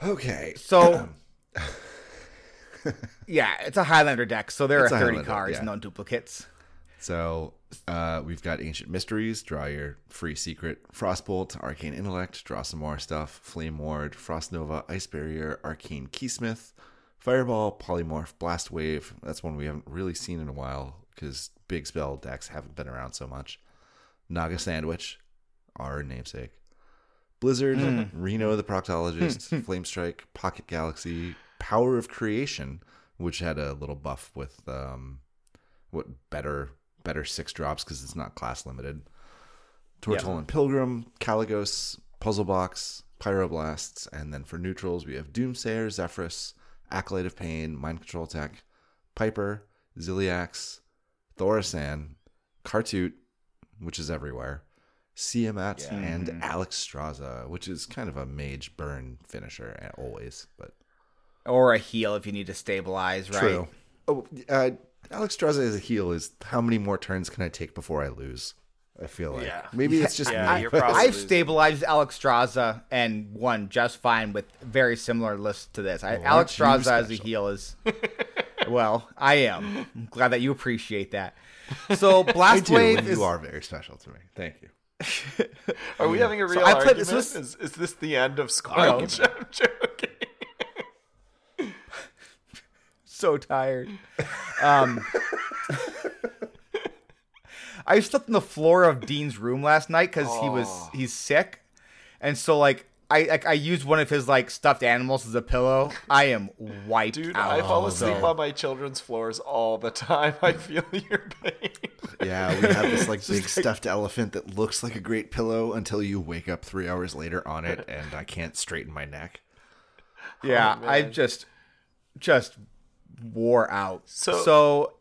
Okay. So, yeah, it's a Highlander deck, so there It's are 30 Highlander, cards, yeah. no duplicates. So uh, we've got Ancient Mysteries, draw your free secret. Frostbolt, Arcane Intellect, draw some more stuff. Flame Ward, Frost Nova, Ice Barrier, Arcane Keysmith, Fireball, Polymorph, Blast Wave. That's one we haven't really seen in a while because big spell decks haven't been around so much. Naga Sand Witch, our namesake. Blizzard, hmm. Reno the Proctologist, hmm. Hmm. Flame Strike, Pocket Galaxy, Power of Creation, which had a little buff with um, what better better six drops because it's not class limited. Tortollan Pilgrim, Kalecgos, Puzzle Box, Pyroblasts, and then for neutrals we have Doomsayer, Zephrys, Acolyte of Pain, Mind Control Tech, Piper, Zilliax, Thorisan, Khartut, which is everywhere, Siamat, and Alexstrasza, which is kind of a mage burn finisher always, but Or a heal if you need to stabilize, right? True. Oh, uh, Alexstrasza as a heal is how many more turns can I take before I lose? I feel like Yeah. maybe it's just Yeah, me. you're probably I've losing. stabilized Alexstrasza and won just fine with very similar lists to this. I, Well, Alex aren't Straza as a heel is well, I am. I'm glad that you appreciate that. So I Blast Wave and is you are very special to me. Thank you. Are we having a real I played argument? this is, is this the end of Squelch? I'm joking. so tired. Um, I slept on the floor of Dean's room last night because he was he's sick, and so like I like I used one of his like stuffed animals as a pillow. I am wiped Dude, out. I fall asleep So- on my children's floors all the time. I feel your pain. Yeah, we have this like big stuffed elephant that looks like a great pillow until you wake up three hours later on it, and I can't straighten my neck. Yeah, oh, I just just wore out. So- so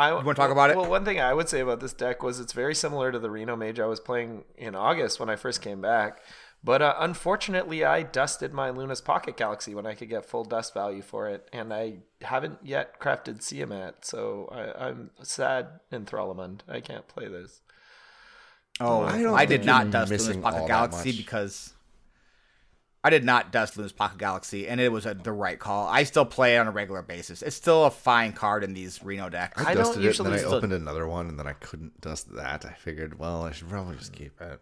I wanna talk about it? Well, one thing I would say about this deck was it's very similar to the Reno Mage I was playing in August when I first came back. But uh, unfortunately, I dusted my Luna's Pocket Galaxy when I could get full dust value for it, and I haven't yet crafted Siamat, so I, I'm sad in Throlamund. I can't play this. oh, I I, don't did not dust Luna's Pocket Galaxy because I did not dust Loon's Pocket Galaxy, and it was a, the right call. I still play it on a regular basis. It's still a fine card in these Reno decks. I, I don't dusted it, and then I still- opened another one, and then I couldn't dust that. I figured, well, I should probably just keep it.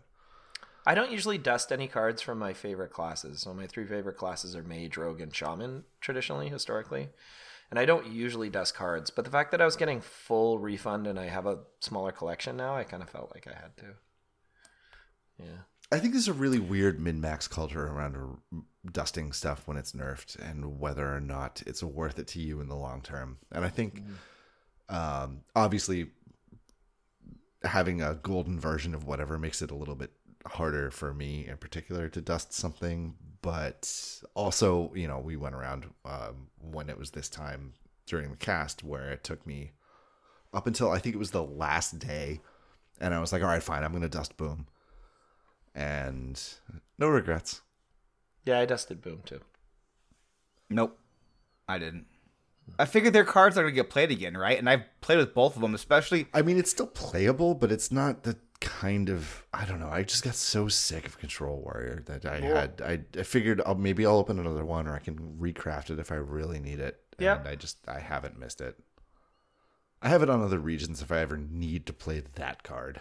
I don't usually dust any cards from my favorite classes. So my three favorite classes are Mage, Rogue, and Shaman, traditionally, historically. And I don't usually dust cards, but the fact that I was getting full refund and I have a smaller collection now, I kind of felt like I had to. Yeah. I think there's a really weird min max culture around dusting stuff when it's nerfed and whether or not it's worth it to you in the long term. And I think, um, obviously, having a golden version of whatever makes it a little bit harder for me in particular to dust something. But also, you know, we went around um, when it was this time during the cast where it took me up until I think it was the last day. And I was like, all right, fine, I'm going to dust boom and no regrets. Yeah, I dusted Boom too. Nope, I didn't. I figured their cards are gonna get played again, right? And I've played with both of them, especially. I mean, it's still playable, but it's not the kind of I don't know. I just got so sick of Control Warrior that I had. I, I figured I'll, maybe I'll open another one, or I can recraft it if I really need it. Yeah. and I just I haven't missed it. I have it on other regions if I ever need to play that card.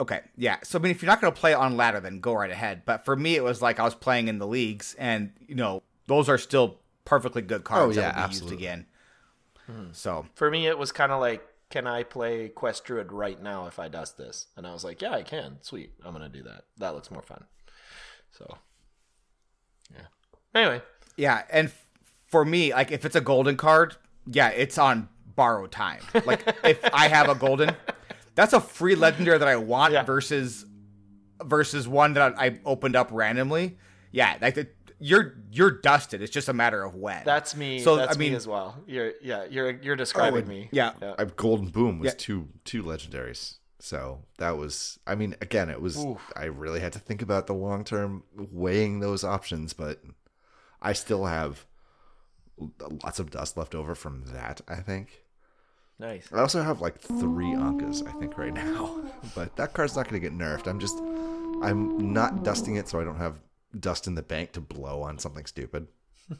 Okay, yeah. So I mean, if you're not gonna play on ladder, then go right ahead. But for me, it was like I was playing in the leagues, and you know, those are still perfectly good cards Oh, yeah, that will be absolutely. used again. Hmm. So For me, it was kind of like, can I play Quest Druid right now if I dust this? And I was like, yeah, I can. Sweet. I'm going to do that. That looks more fun. So, yeah. Anyway, Yeah, and f- for me, like if it's a golden card, yeah, it's on borrowed time. Like if I have a golden, that's a free legendary that I want Yeah. versus versus one that I opened up randomly. Yeah, like the, you're you're dusted. It's just a matter of when. that's me. So, that's I mean- me as well. You're, yeah, you're, you're describing and- me. yeah. yeah. I Golden Boom was Yeah. two two legendaries. So that was I mean, again, it was I really had to think about the long term weighing those options, but I still have lots of dust left over from that, I think. Nice. I also have like three Ankas, I think, right now. But that card's not going to get nerfed. I'm just, I'm not dusting it so I don't have dust in the bank to blow on something stupid.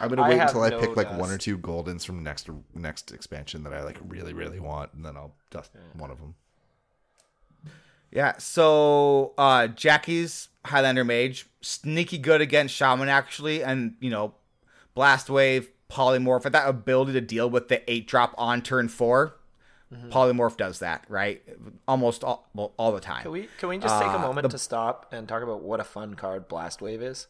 I'm gonna wait have until I no pick like one or two goldens from next next expansion that I like really really want, and then I'll dust one of them. Yeah, so uh Jackie's Highlander Mage, sneaky good against Shaman actually, and you know, Blast Wave, Polymorph, that ability to deal with the eight drop on turn 4 Mm-hmm. Polymorph does that, right? Almost all, well, all the time. Can we can we just take a Uh, moment the- to stop and talk about what a fun card Blast Wave is?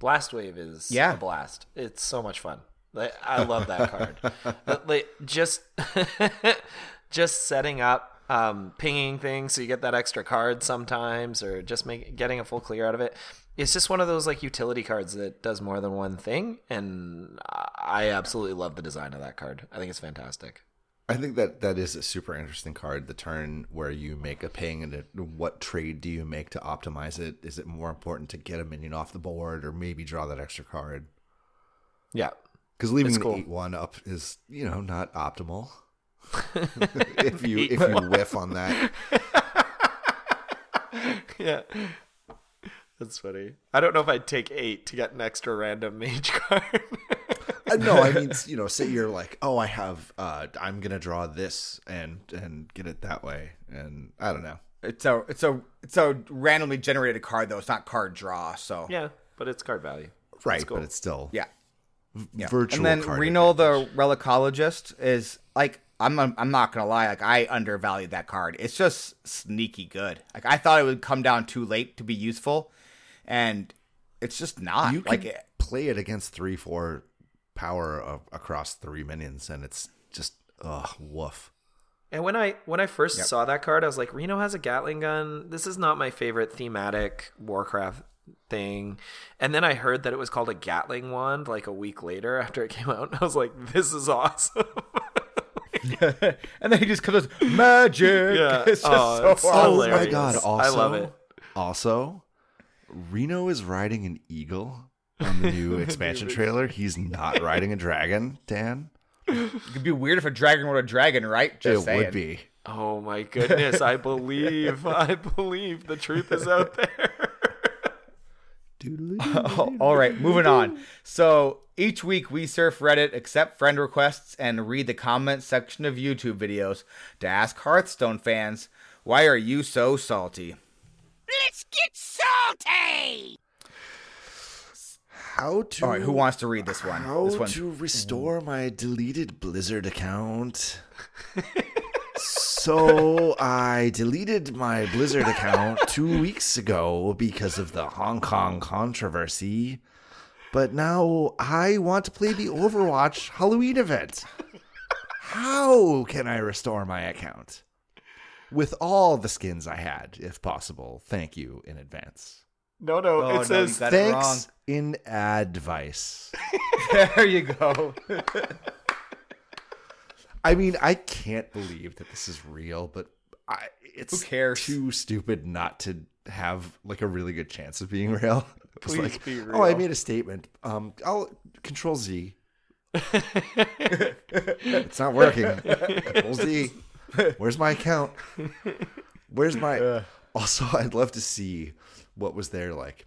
Blast Wave is Yeah. a blast. It's so much fun. Like, I love that card. But, like just just setting up um, pinging things so you get that extra card sometimes, or just make getting a full clear out of it. It's just one of those like utility cards that does more than one thing, and I absolutely love the design of that card. I think it's fantastic. I think that that is a super interesting card. The turn where you make a ping and what trade do you make to optimize it? Is it more important to get a minion off the board or maybe draw that extra card? Yeah, Because leaving an cool. eight one up is you know not optimal. if you if you whiff on that. yeah. That's funny. I don't know if I'd take eight to get an extra random mage card. Uh, no, I mean, you know, say you're like, oh, I have, uh, I'm gonna draw this and and get it that way, and I don't know. It's a it's a it's a randomly generated card though. It's not card draw. So yeah, but it's card value. Right, cool. but it's still yeah. Yeah. virtual. and then card Reno advantage. the relicologist is like I'm I'm not gonna lie, like I undervalued that card. It's just sneaky good. Like I thought it would come down too late to be useful, and it's just not. you like can it, play it against three, four power of, across three minions, and it's just ugh, woof. And when I when I first saw that card, I was like, Reno has a Gatling gun. This is not my favorite thematic Warcraft thing. And then I heard that it was called a Gatling wand like a week later after it came out. And I was like, this is awesome. and then he just comes with magic. Yeah. It's just Oh, so it's awesome. Oh my hilarious. god! I love it. Also, Reno is riding an eagle on the new expansion trailer. He's not riding a dragon, Dan. It'd be weird if a dragon were a dragon, right? Just it saying. would be. oh my goodness. I believe. I believe the truth is out there. All right, moving on. So each week we surf Reddit, accept friend requests, and read the comment section of YouTube videos to ask Hearthstone fans, why are you so salty? Let's get salty! How to? All right, who wants to read this one? How this one. to restore mm. my deleted Blizzard account? so I deleted my Blizzard account two weeks ago because of the Hong Kong controversy. But now I want to play the Overwatch Halloween event. How can I restore my account? With all the skins I had, if possible. Thank you in advance. No, no. Oh, no, it says you got it. Thanks in advice. There you go. I mean, I can't believe that this is real, but I, it's Who cares? too stupid not to have like a really good chance of being real. Please like, be oh, I made a statement. Um, I'll control Z. it's not working. Control Z. Where's my account? Where's my? Also, I'd love to see what was there. Like,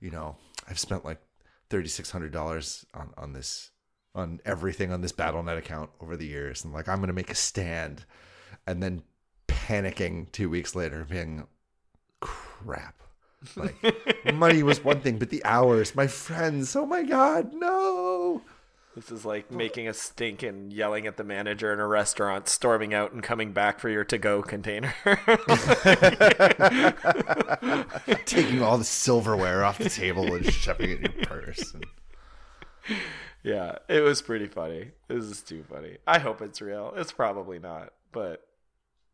you know, I've spent like thirty six hundred dollars on on this on everything on this BattleNet account over the years, and like I'm gonna make a stand, and then panicking two weeks later, being crap. Like money was one thing, but the hours, my friends, oh my god, no. This is like making a stink and yelling at the manager in a restaurant, storming out and coming back for your to go container. Taking all the silverware off the table and shoving it in your purse. And, yeah, it was pretty funny. This is too funny. I hope it's real. It's probably not, but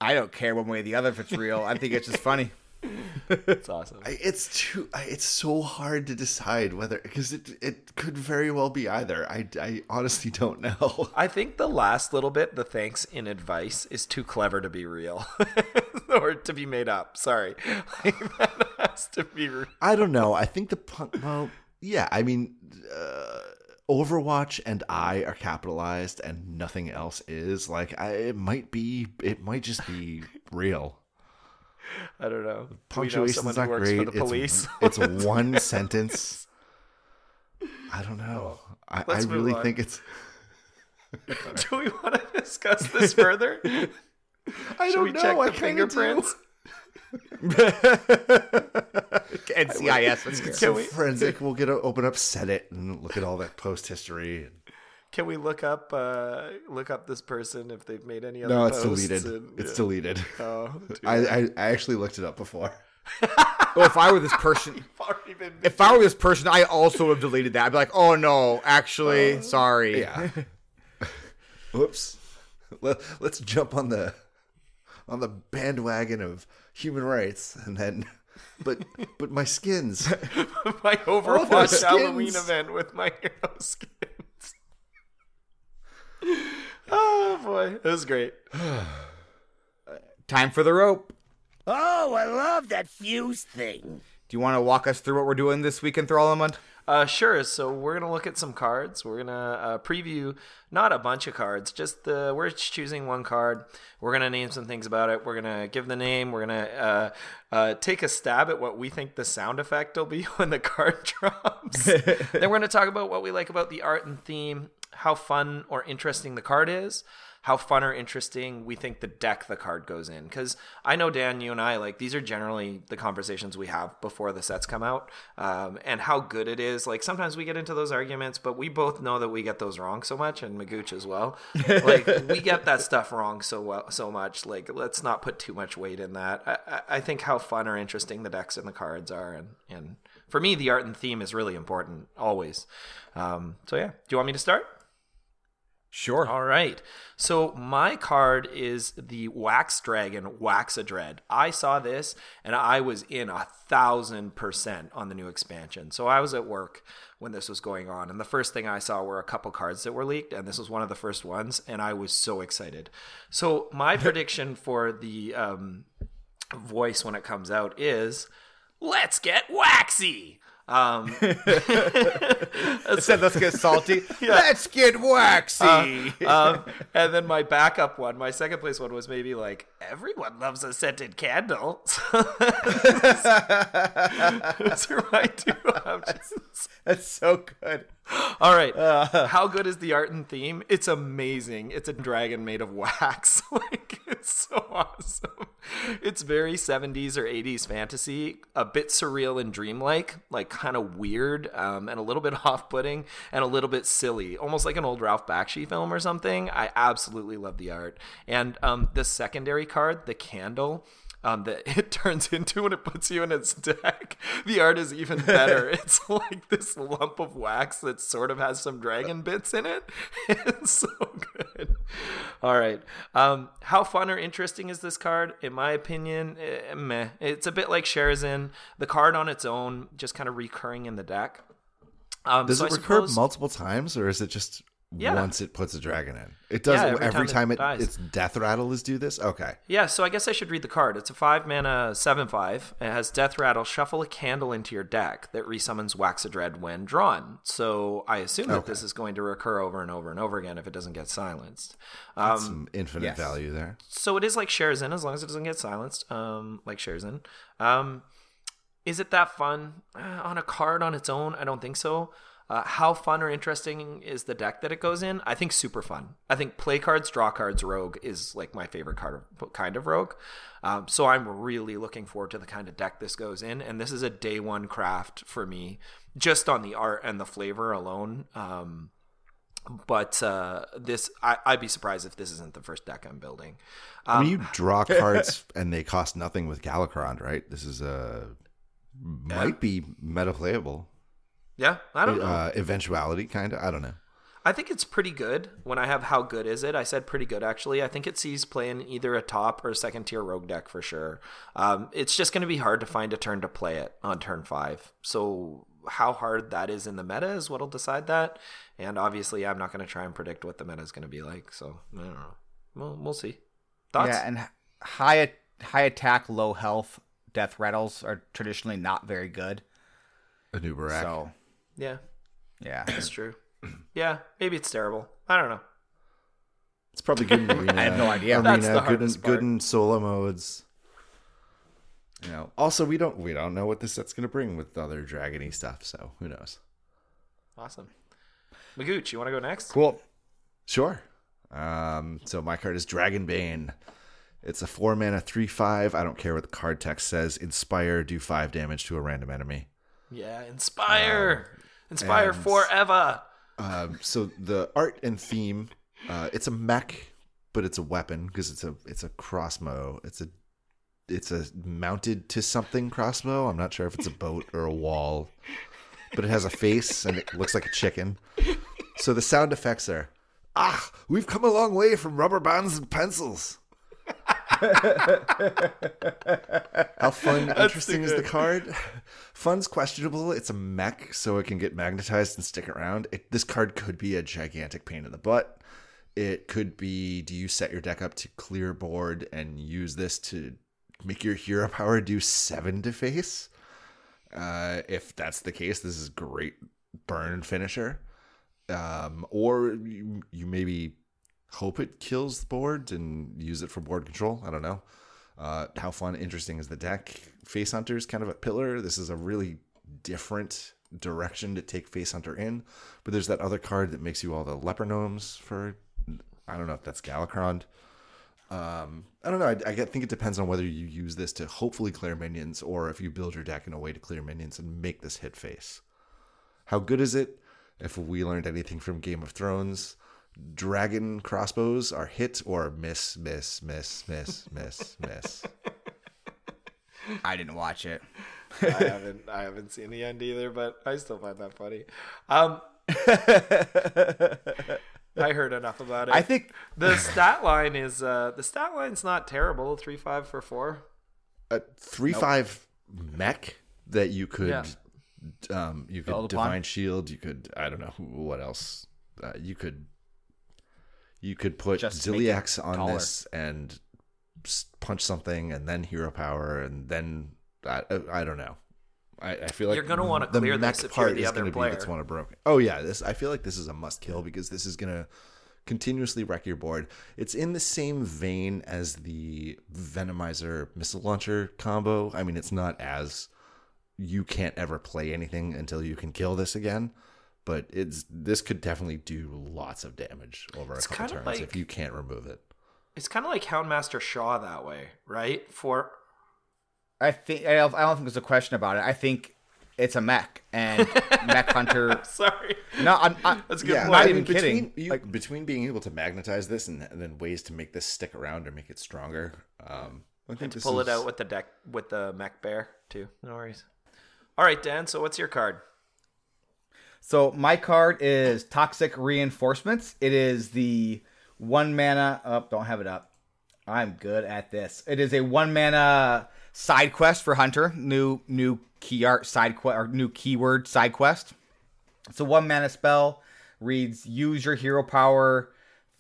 I don't care one way or the other if it's real. I think it's just funny. it's awesome. I, it's too. I, it's so hard to decide whether because it it could very well be either. I, I honestly don't know. I think the last little bit, the thanks in advice, is too clever to be real or to be made up. Sorry. Like, that has to be real. I don't know. I think the punk. Well, yeah. I mean, uh, Overwatch and I are capitalized, and nothing else is. Like, I, it might be. It might just be real. I don't know. Do we know Punctuation's not works great. for the police? It's, it's one sentence. I don't know. I, I really on. think it's. Do we want to discuss this further? I don't we know. check I the kinda do. fingerprints? NCIS. Let's Can So forensic. We'll get a, open up Set it and look at all that post history. And, Can we look up uh, look up this person if they've made any other no, it's posts deleted. and- It's yeah. deleted. Oh. I, I I actually looked it up before. Oh, if I were this person, been if I were this person, I also would have deleted that. I'd be like, oh no, actually, sorry. Yeah. Whoops. Let, let's jump on the on the bandwagon of human rights, and then, but but my skins. my Oh, Overwatch those Halloween event with my hero skins. Oh boy, it was great. Time for the rope. Oh, I love that fuse thing. Do you want to walk us through what we're doing this week in Thrallamund? Uh, sure. So we're gonna look at some cards. We're gonna uh, preview not a bunch of cards, just the we're choosing one card. We're gonna name some things about it. We're gonna give the name. We're gonna uh, uh, take a stab at what we think the sound effect will be when the card drops. then we're gonna talk about what we like about the art and theme, how fun or interesting the card is how fun or interesting we think the deck the card goes in. Because I know Dan, you and I like these are generally the conversations we have before the sets come out, um, and how good it is. Like sometimes we get into those arguments, but we both know that we get those wrong so much, and Magooch as well. like we get that stuff wrong so well, so much. Like let's not put too much weight in that. I, I think how fun or interesting the decks and the cards are, and and for me, the art and theme is really important always. Um, so yeah, do you want me to start? Sure. All right. So my card is the Wax Dragon Waxadred. I saw this and I was in a thousand percent on the new expansion. So I was at work when this was going on, and the first thing I saw were a couple cards that were leaked, and this was one of the first ones, and I was so excited. So my prediction for the um, voice when it comes out is, "Let's get waxy." Um, said, "Let's get salty. Let's get waxy." Uh, um, and then my backup one, my second place one, was maybe like everyone loves a scented candle. Those are my two options. That's so good. All right, uh, how good is the art and theme? It's amazing. It's a dragon made of wax. like it's so awesome. It's very 70s or 80s fantasy, a bit surreal and dreamlike, like kind of weird, um, and a little bit off-putting, and a little bit silly, almost like an old Ralph Bakshi film or something. I absolutely love the art, and um, the secondary card, the candle um, that it turns into when it puts you in its deck. The art is even better. it's like this lump of wax that sort of has some dragon bits in it. It's so good. All right. Um, how fun or interesting is this card? In my opinion, eh, meh. It's a bit like Sharazin. The card on its own, just kind of recurring in the deck. Um, Does so it I recur suppose- multiple times, or is it just Yeah. once it puts a dragon in? It does Yeah, every every, time time, it it, its death rattle is do this. Okay, Yeah, so I guess I should read the card. It's a five mana seven five. It has Death Rattle. Shuffle a candle into your deck that resummons Waxadred when drawn. So I assume that Okay. this is going to recur over and over and over again if it doesn't get silenced. Um, some infinite yes. value there. so it is like Sharazin as long as it doesn't get silenced. Um, like Sharazin. Um, is it that fun uh, on a card on its own? I don't think so. Uh, how fun or interesting is the deck that it goes in? I think super fun. I think play cards, draw cards, rogue is like my favorite card of, kind of rogue. Um, so I'm really looking forward to the kind of deck this goes in, and this is a day one craft for me, just on the art and the flavor alone. Um, but uh, this, I, I'd be surprised if this isn't the first deck I'm building. I mean, you draw cards and they cost nothing with Galakrond, right? This is a might be meta playable. Yeah, I don't know. Uh, eventuality, kind of. I don't know. I think it's pretty good. When I have how good is it, I said pretty good actually. I think it sees play in either a top or a second tier rogue deck for sure. Um, it's just going to be hard to find a turn to play it on turn five. So how hard that is in the meta is what'll decide that. And obviously, I'm not going to try and predict what the meta is going to be like. So I don't know. We'll, we'll see. Thoughts? Yeah, and high high attack, low health death rattles are traditionally not very good. Anub'arak. So yeah, yeah, that's true. Yeah, maybe it's terrible. I don't know. It's probably good in arena. I have no idea. Arena, That's the good in, part. good in solo modes. You know. Also, we don't we don't know what this set's gonna bring with other dragony stuff. So who knows? Awesome. Magooch, you want to go next? cool. Sure. Um, so my card is Dragonbane. It's a four mana three five. I don't care what the card text says. Inspire, do five damage to a random enemy. Yeah, inspire, inspire and- forever. Um, so the art and theme, uh, it's a mech, but it's a weapon because it's a it's a crossbow. It's a it's a mounted to something crossbow. I'm not sure if it's a boat or a wall, but it has a face and it looks like a chicken. So the sound effects are ah, we've come a long way from rubber bands and pencils. How fun, interesting is the card? Fun's questionable. It's a mech, so it can get magnetized and stick around. It, this card could be a gigantic pain in the butt. It could be do you set your deck up to clear board and use this to make your hero power do seven to face? Uh, if that's the case, this is great burn finisher. Um, or you, you maybe hope it kills the board and use it for board control. I don't know. Uh, how fun, interesting is the deck? Face Hunter is kind of a pillar. This is a really different direction to take Face Hunter in. But there's that other card that makes you all the leper gnomes for, I don't know if that's Galakrond. Um, I don't know. I, I think it depends on whether you use this to hopefully clear minions or if you build your deck in a way to clear minions and make this hit face. How good is it? If we learned anything from Game of Thrones, dragon crossbows are hit or miss, miss, miss, miss, miss, miss. I didn't watch it. I haven't I haven't seen the end either, but I still find that funny. Um, I heard enough about it. I think the stat line is uh, the stat line's not terrible. Three five for four. A three five mech that you could, Yeah. um, you could Build divine shield. You could, I don't know what else. Uh, you could, you could put Just Zilliax on taller. this and punch something, and then hero power, and then I, I don't know. I, I feel like You're gonna wanna the clear mech this if you're part the is other gonna be player. that's one of broken. Oh yeah, this I feel like this is a must kill because this is gonna continuously wreck your board. It's in the same vein as the Venomizer missile launcher combo. I mean, it's not as you can't ever play anything until you can kill this again. But it's this could definitely do lots of damage over It's a couple turns like- if you can't remove it. It's kind of like Houndmaster Shaw that way, right? For I think I don't, I don't think there's a question about it. I think it's a mech and mech hunter. sorry, No, I'm, I'm That's a good Yeah, point. not I even between, kidding. You, Like- between being able to magnetize this and, and then ways to make this stick around or make it stronger, um, I think this pull it out with the deck with the mech bear too. No worries. All right, Dan. So what's your card? So my card is Toxic Reinforcements. It is the one mana. Oh, don't have it up. I'm good at this. It is a one mana side quest for Hunter. New new key art side quest or new keyword side quest. It's a one mana spell. Reads use your hero power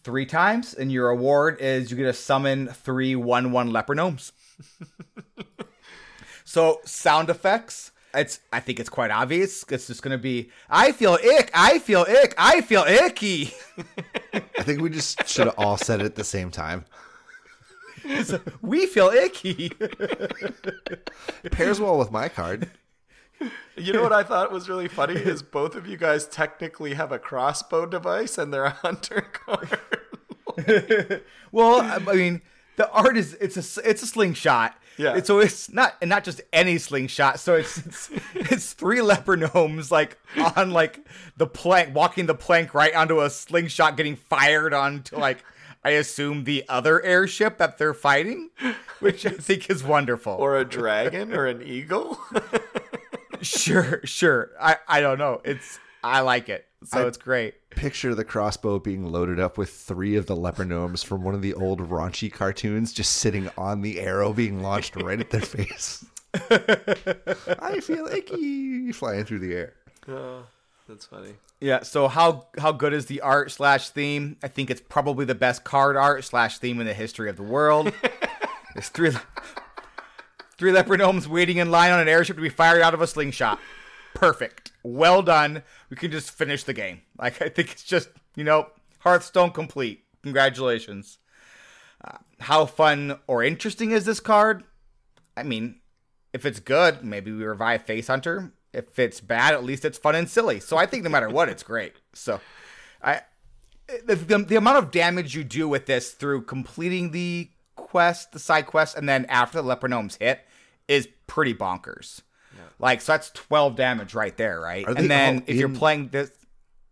three times, and your reward is you get to summon three one one leper gnomes. So sound effects. It's I think it's quite obvious. It's just gonna be I feel ick, I feel ick, I feel icky. I think we just should have all said it at the same time. we feel icky. It pairs well with my card. You know what I thought was really funny is both of you guys technically have a crossbow device and they're a hunter card. well, I I mean, the art is it's a it's a slingshot. Yeah. It's, so it's not and not just any slingshot. So it's it's, it's three leper gnomes like on like the plank, walking the plank right onto a slingshot, getting fired onto like I assume the other airship that they're fighting, which I think is wonderful. or a dragon or an eagle. sure, sure. I I don't know. It's I like it. So I- it's great. Picture the crossbow being loaded up with three of the leper gnomes from one of the old raunchy cartoons just sitting on the arrow being launched right at their face. I feel icky flying through the air. oh, that's funny. Yeah. So how how good is the art slash theme? I think it's probably the best card art slash theme in the history of the world. There's three three leper gnomes waiting in line on an airship to be fired out of a slingshot. Perfect. Well done. We can just finish the game. Like I think it's just you know Hearthstone complete. Congratulations. Uh, how fun or interesting is this card? I mean, if it's good, maybe we revive Face Hunter. If it's bad, at least it's fun and silly. So I think no matter what, it's great. So I the, the, the amount of damage you do with this through completing the quest, the side quest, and then after the leper gnomes hit is pretty bonkers. Like so that's twelve damage right there, right? Are And then all if you're playing this,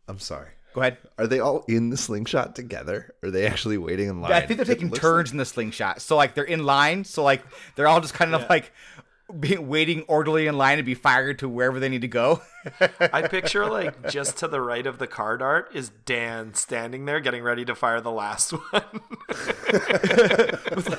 I'm sorry. go ahead. Are they all in the slingshot together? Are they actually waiting in line? I think they're taking looks turns in the slingshot. So like they're in line. So like they're all just kind of like being waiting orderly in line to be fired to wherever they need to go. I picture like just to the right of the card art is Dan standing there getting ready to fire the last one. A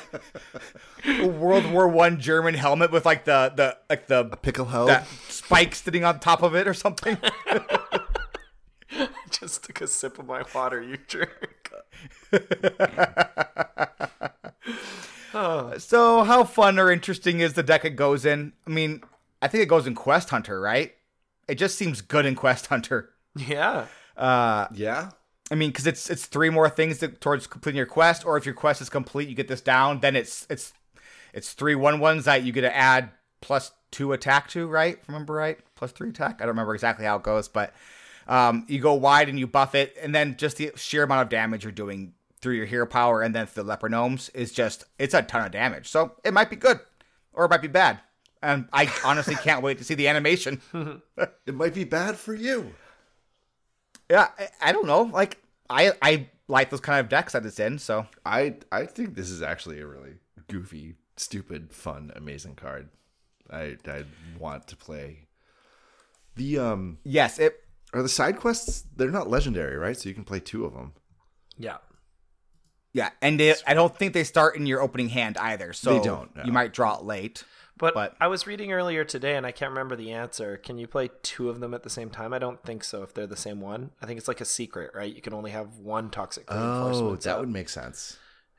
World War One German helmet with like the the like the like pickle held. that spike sitting on top of it or something. just took a sip of my water, you jerk. so how fun or interesting is the deck it goes in? I mean, I think it goes in Quest Hunter, right? It just seems good in Quest Hunter. Yeah. Uh, Yeah. I mean, because it's it's three more things to, towards completing your quest, or if your quest is complete, you get this down. Then it's it's it's three one ones that you get to add plus two attack to, right? Remember right? Plus three attack. I don't remember exactly how it goes, but um, you go wide and you buff it, and then just the sheer amount of damage you're doing through your hero power and then the leper gnomes is just it's a ton of damage. So it might be good, or it might be bad. And I honestly can't wait to see the animation. It might be bad for you. yeah, I, I don't know. Like I I like those kind of decks that it's in. So I I think this is actually a really goofy, stupid, fun, amazing card. I I want to play. The um yes, it are the side quests. They're not legendary, right? So you can play two of them. Yeah. Yeah, and they, I don't think they start in your opening hand either. So They don't, no. You might draw it late. But, But- I was reading earlier today, and I can't remember the answer. Can you play two of them at the same time? I don't think so. If they're the same one, I think it's like a secret, right? You can only have one toxic Oh, reinforcement. that would make sense.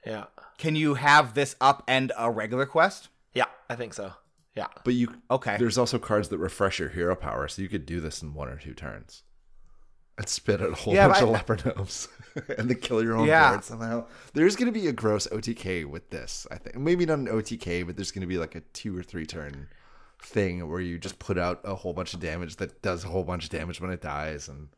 Yeah, Can you have this up and a regular quest? yeah, I think so. Yeah, But you Okay. There's also cards that refresh your hero power, so you could do this in one or two turns. And spit out a whole Yeah, bunch but of I- leper gnomes and then kill your own Yeah. board somehow. There's going to be a gross OTK with this, I think. Maybe not an OTK, but there's going to be like a two or three turn thing where you just put out a whole bunch of damage that does a whole bunch of damage when it dies, and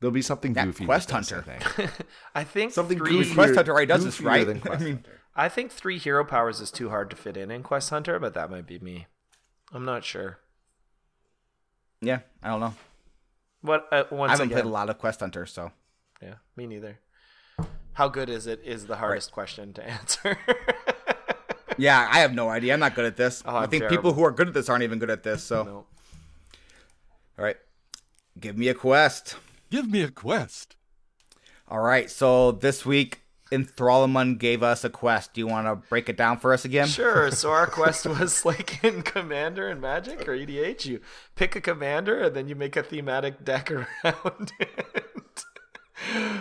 there'll be something That goofy. Quest with this, Hunter. I think. I think something three. goofy. Quest Hunter already does this, right? than I Quest mean- Hunter. I think three hero powers is too hard to fit in in Quest Hunter, but that might be me. I'm not sure. Yeah, I don't know. What uh, I haven't again? played a lot of Quest Hunter, so Yeah, me neither. How good is it? Is the hardest question to answer. yeah, I have no idea. I'm not good at this. Oh, I think terrible. people who are good at this aren't even good at this. So, no. all right, give me a quest. Give me a quest. All right, so this week, Enthrallman gave us a quest. Do you want to break it down for us again? Sure. So our quest was like in Commander and Magic or EDH. You pick a commander and then you make a thematic deck around it.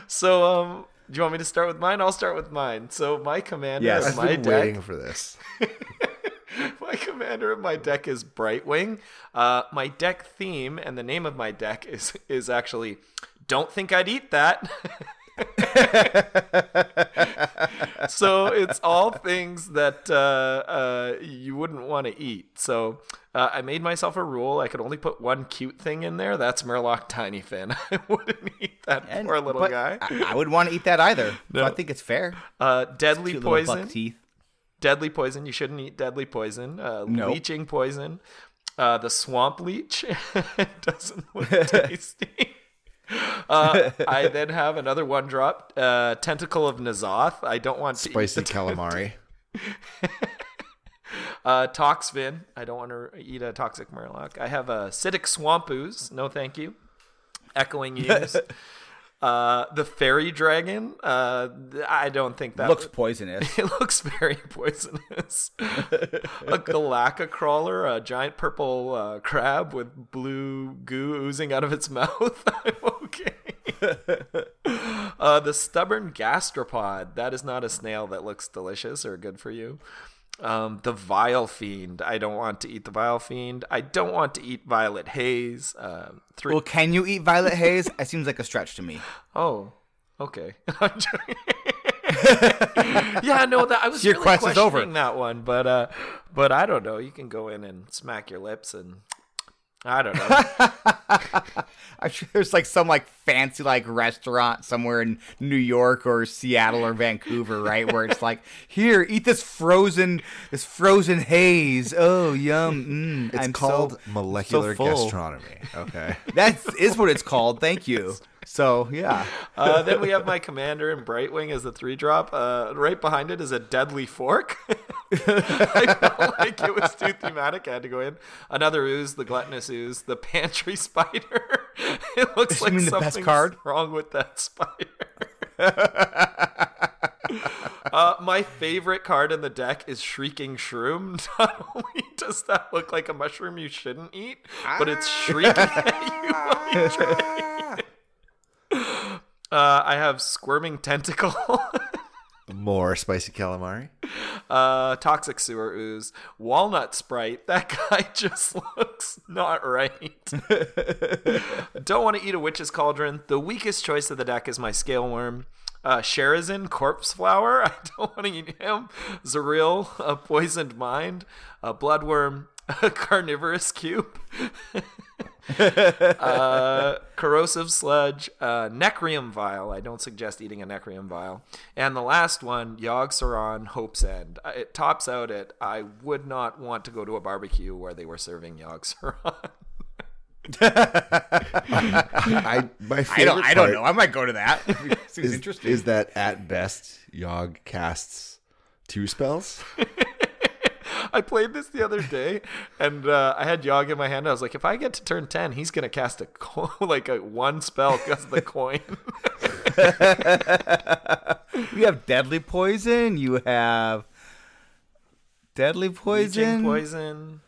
so, um, do you want me to start with mine? I'll start with mine. So my commander Yes. of I've my been deck. waiting for this. my commander of my deck is Brightwing. Uh, my deck theme and the name of my deck is is actually "Don't think I'd eat that." so it's all things that uh, uh, you wouldn't want to eat. So uh, I made myself a rule: I could only put one cute thing in there. That's Murloc Tinyfin. I wouldn't eat that And- poor little guy. I, I wouldn't want to eat that either. So I think it's fair. Uh, deadly poison. teeth. Deadly poison. You shouldn't eat deadly poison. Uh, Nope. Leeching poison. Uh, the swamp leech It doesn't look tasty. Uh, I then have another one drop. Uh, tentacle of N'Zoth. I don't want to Spicy calamari. Uh, Toxfin. I don't want to eat a toxic Murloc. I have a Acidic Swamp Ooze. No, thank you. Echoing Ooze. Uh, the Fairy Dragon. Uh, I don't think that Looks poisonous. It looks very poisonous. a Golakka crawler, a giant purple uh, crab with blue goo oozing out of its mouth. I'm okay. uh, the stubborn gastropod. That is not a snail that looks delicious or good for you. Um, the vile fiend. I don't want to eat the vile fiend. I don't want to eat violet haze. Um, three. well, can you eat Violet Haze? It seems like a stretch to me. Oh, okay. Yeah, no, that I was Your really quest is over. that one, but uh, but I don't know. You can go in and smack your lips, and I don't know. I'm sure there's like some like fancy like restaurant somewhere in New York or Seattle or Vancouver, right? Where it's like, here, eat this frozen, this frozen haze. Oh, yum. Mm, It's I'm called so, molecular so gastronomy. Okay. That is what it's called. Thank you. So yeah, Uh, then we have my commander and Brightwing as the three drop. Uh, right behind it is a deadly fork. I felt like it was too thematic. I had to go in. Another ooze, the gluttonous ooze, the pantry spider. it looks You like mean the best something's card? wrong with that spider. Uh, my favorite card in the deck is Shrieking Shroom. Not only does that look like a mushroom you shouldn't eat, but it's shrieking at you while you try to eat it. Uh, I have Squirming Tentacle. More spicy calamari. Uh, toxic sewer ooze, walnut sprite. That guy just looks not right. Don't want to eat a witch's cauldron. The weakest choice of the deck is my scale worm. Uh, Sherazin, corpse flower. I don't want to eat him. Xaril, a poisoned mind. A bloodworm, a carnivorous cube. uh, corrosive sludge, uh, Necrium vial. I don't suggest eating a Necrium vial. And the last one, Yogg Saron Hope's End. Uh, It tops out at I would not want to go to a barbecue where they were serving Yogg Saron. I my favorite I don't. I don't know. I might go to that. Seems Is, interesting. is that at best Yogg casts two spells? I played this the other day, and uh, I had Yogg in my hand. I was like, if I get to turn ten, he's gonna cast a co- like a one spell because of the coin. you have deadly poison. You have deadly Leeching poison. poison.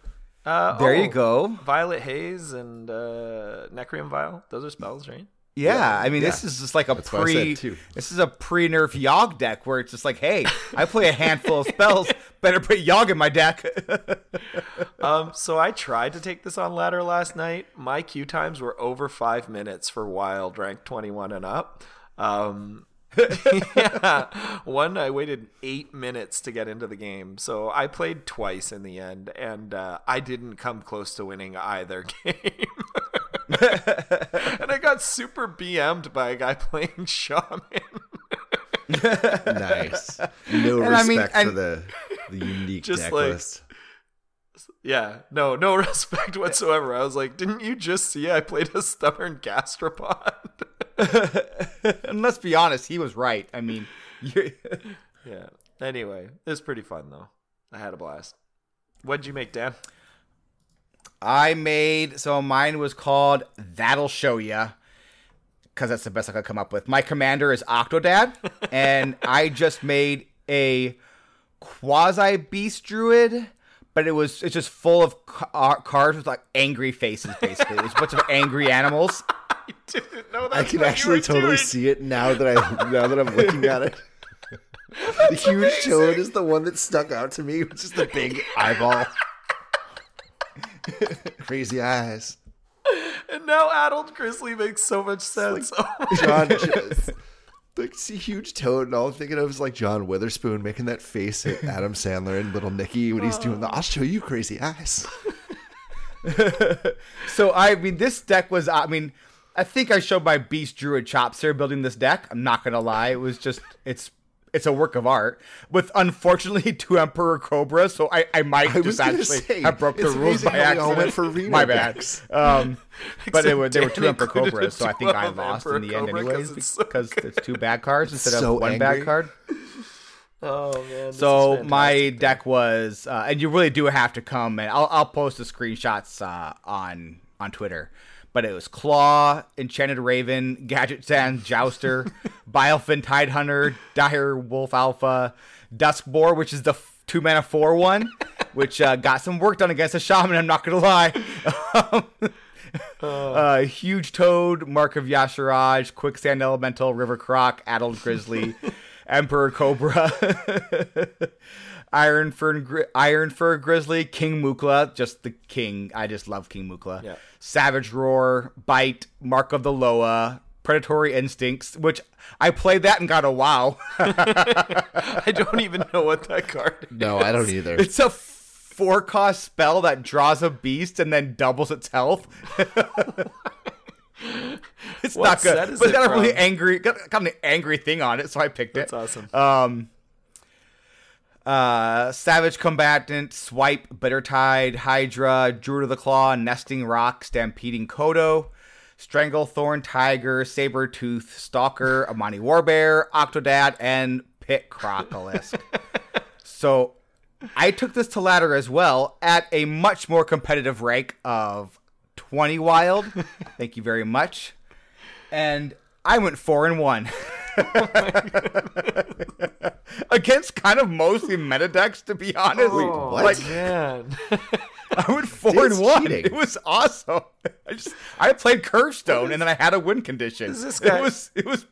Uh, There oh, you go. Violet Haze and uh, Necrium Vial. Those are spells, right? Yeah, I mean, this is just like a That's pre. said, too. This is a pre-nerf Yogg deck where it's just like, hey, I play a handful of spells. Better put Yogg in my deck. Um, so I tried to take this on ladder last night. My queue times were over five minutes for wild rank 21 and up. Um, yeah, one I waited eight minutes to get into the game, so I played twice in the end, and uh, I didn't come close to winning either game. and I got super BM'd by a guy playing shaman. nice. No And I respect mean, for and- the the unique Just deck like- list. Yeah, no, no respect whatsoever. I was like, didn't you just see I played a stubborn gastropod? and let's be honest, he was right. I mean, yeah. Anyway, it was pretty fun though. I had a blast. What'd you make, Dan? I made so mine was called That'll Show Ya because that's the best I could come up with. My commander is Octodad, and I just made a quasi beast druid, but it was it's just full of ca- uh, cards with like angry faces. Basically, it was a bunch of angry animals. I didn't know that. I can actually totally see it now that I now that I'm looking at it. the huge toad is the one that stuck out to me, which is the big eyeball. Crazy eyes. And now Addled Grizzly makes so much sense. John, just, like see huge toad, and all I'm thinking of is like John Witherspoon making that face at Adam Sandler and Little Nicky when he's doing the oh. "I'll show you crazy eyes." So I mean, this deck was. I mean, I think I showed my beast druid chops here building this deck. I'm not gonna lie, it was just it's it's a work of art with unfortunately two Emperor Cobras. So I I might I just actually say, have broke the rules by how we all accident. went for Reno My bad. Um, but they Except were they were two Emperor included Cobras, so I think I lost Emperor in the end Cobra 'cause anyways it's so because good. it's two bad cards instead So of one angry. bad card. oh man. this is So my deck was, uh, and you really do have to come and I'll, I'll post the screenshots uh, on on Twitter. But it was Claw, Enchanted Raven, Gadgetzan, Jouster, Bilefin Tidehunter, Dire Wolf Alpha, Duskboar, which is the f- two mana four one, which uh, got some work done against a shaman. I'm not gonna lie. uh, Huge Toad, Mark of Y'Shaarj, Quicksand Elemental, River Croc, Addled Grizzly, Emperor Cobra, Iron Fern, Iron Fur Grizzly, King Mukla, just the king. I just love King Mukla. Yeah. Savage Roar, Bite, Mark of the Loa, Predatory Instincts, which I played that and got a wow. I don't even know what that card is. No, I don't either. it's a four cost spell that draws a beast and then doubles its health. it's What not good, set is but it's it got a really angry, got, got an angry thing on it, so I picked it. That's awesome. Um, uh, Savage Combatant, Swipe, Bittertide, Hydra, Druid of the Claw, Nesting Roc, Stampeding Kodo, Stranglethorn Tiger, Sabertooth, Stalker, Amani Warbear, Octodad, and Pit Crocolisk. so I took this to ladder as well at a much more competitive rank of 20 wild. Thank you very much. And I went four and one. Against kind of mostly meta decks, to be honest. Oh, what? Like, man. I went four It's and one. cheating. It was awesome. I just I played Curve Stone and then I had a win condition. Is this guy- It was it was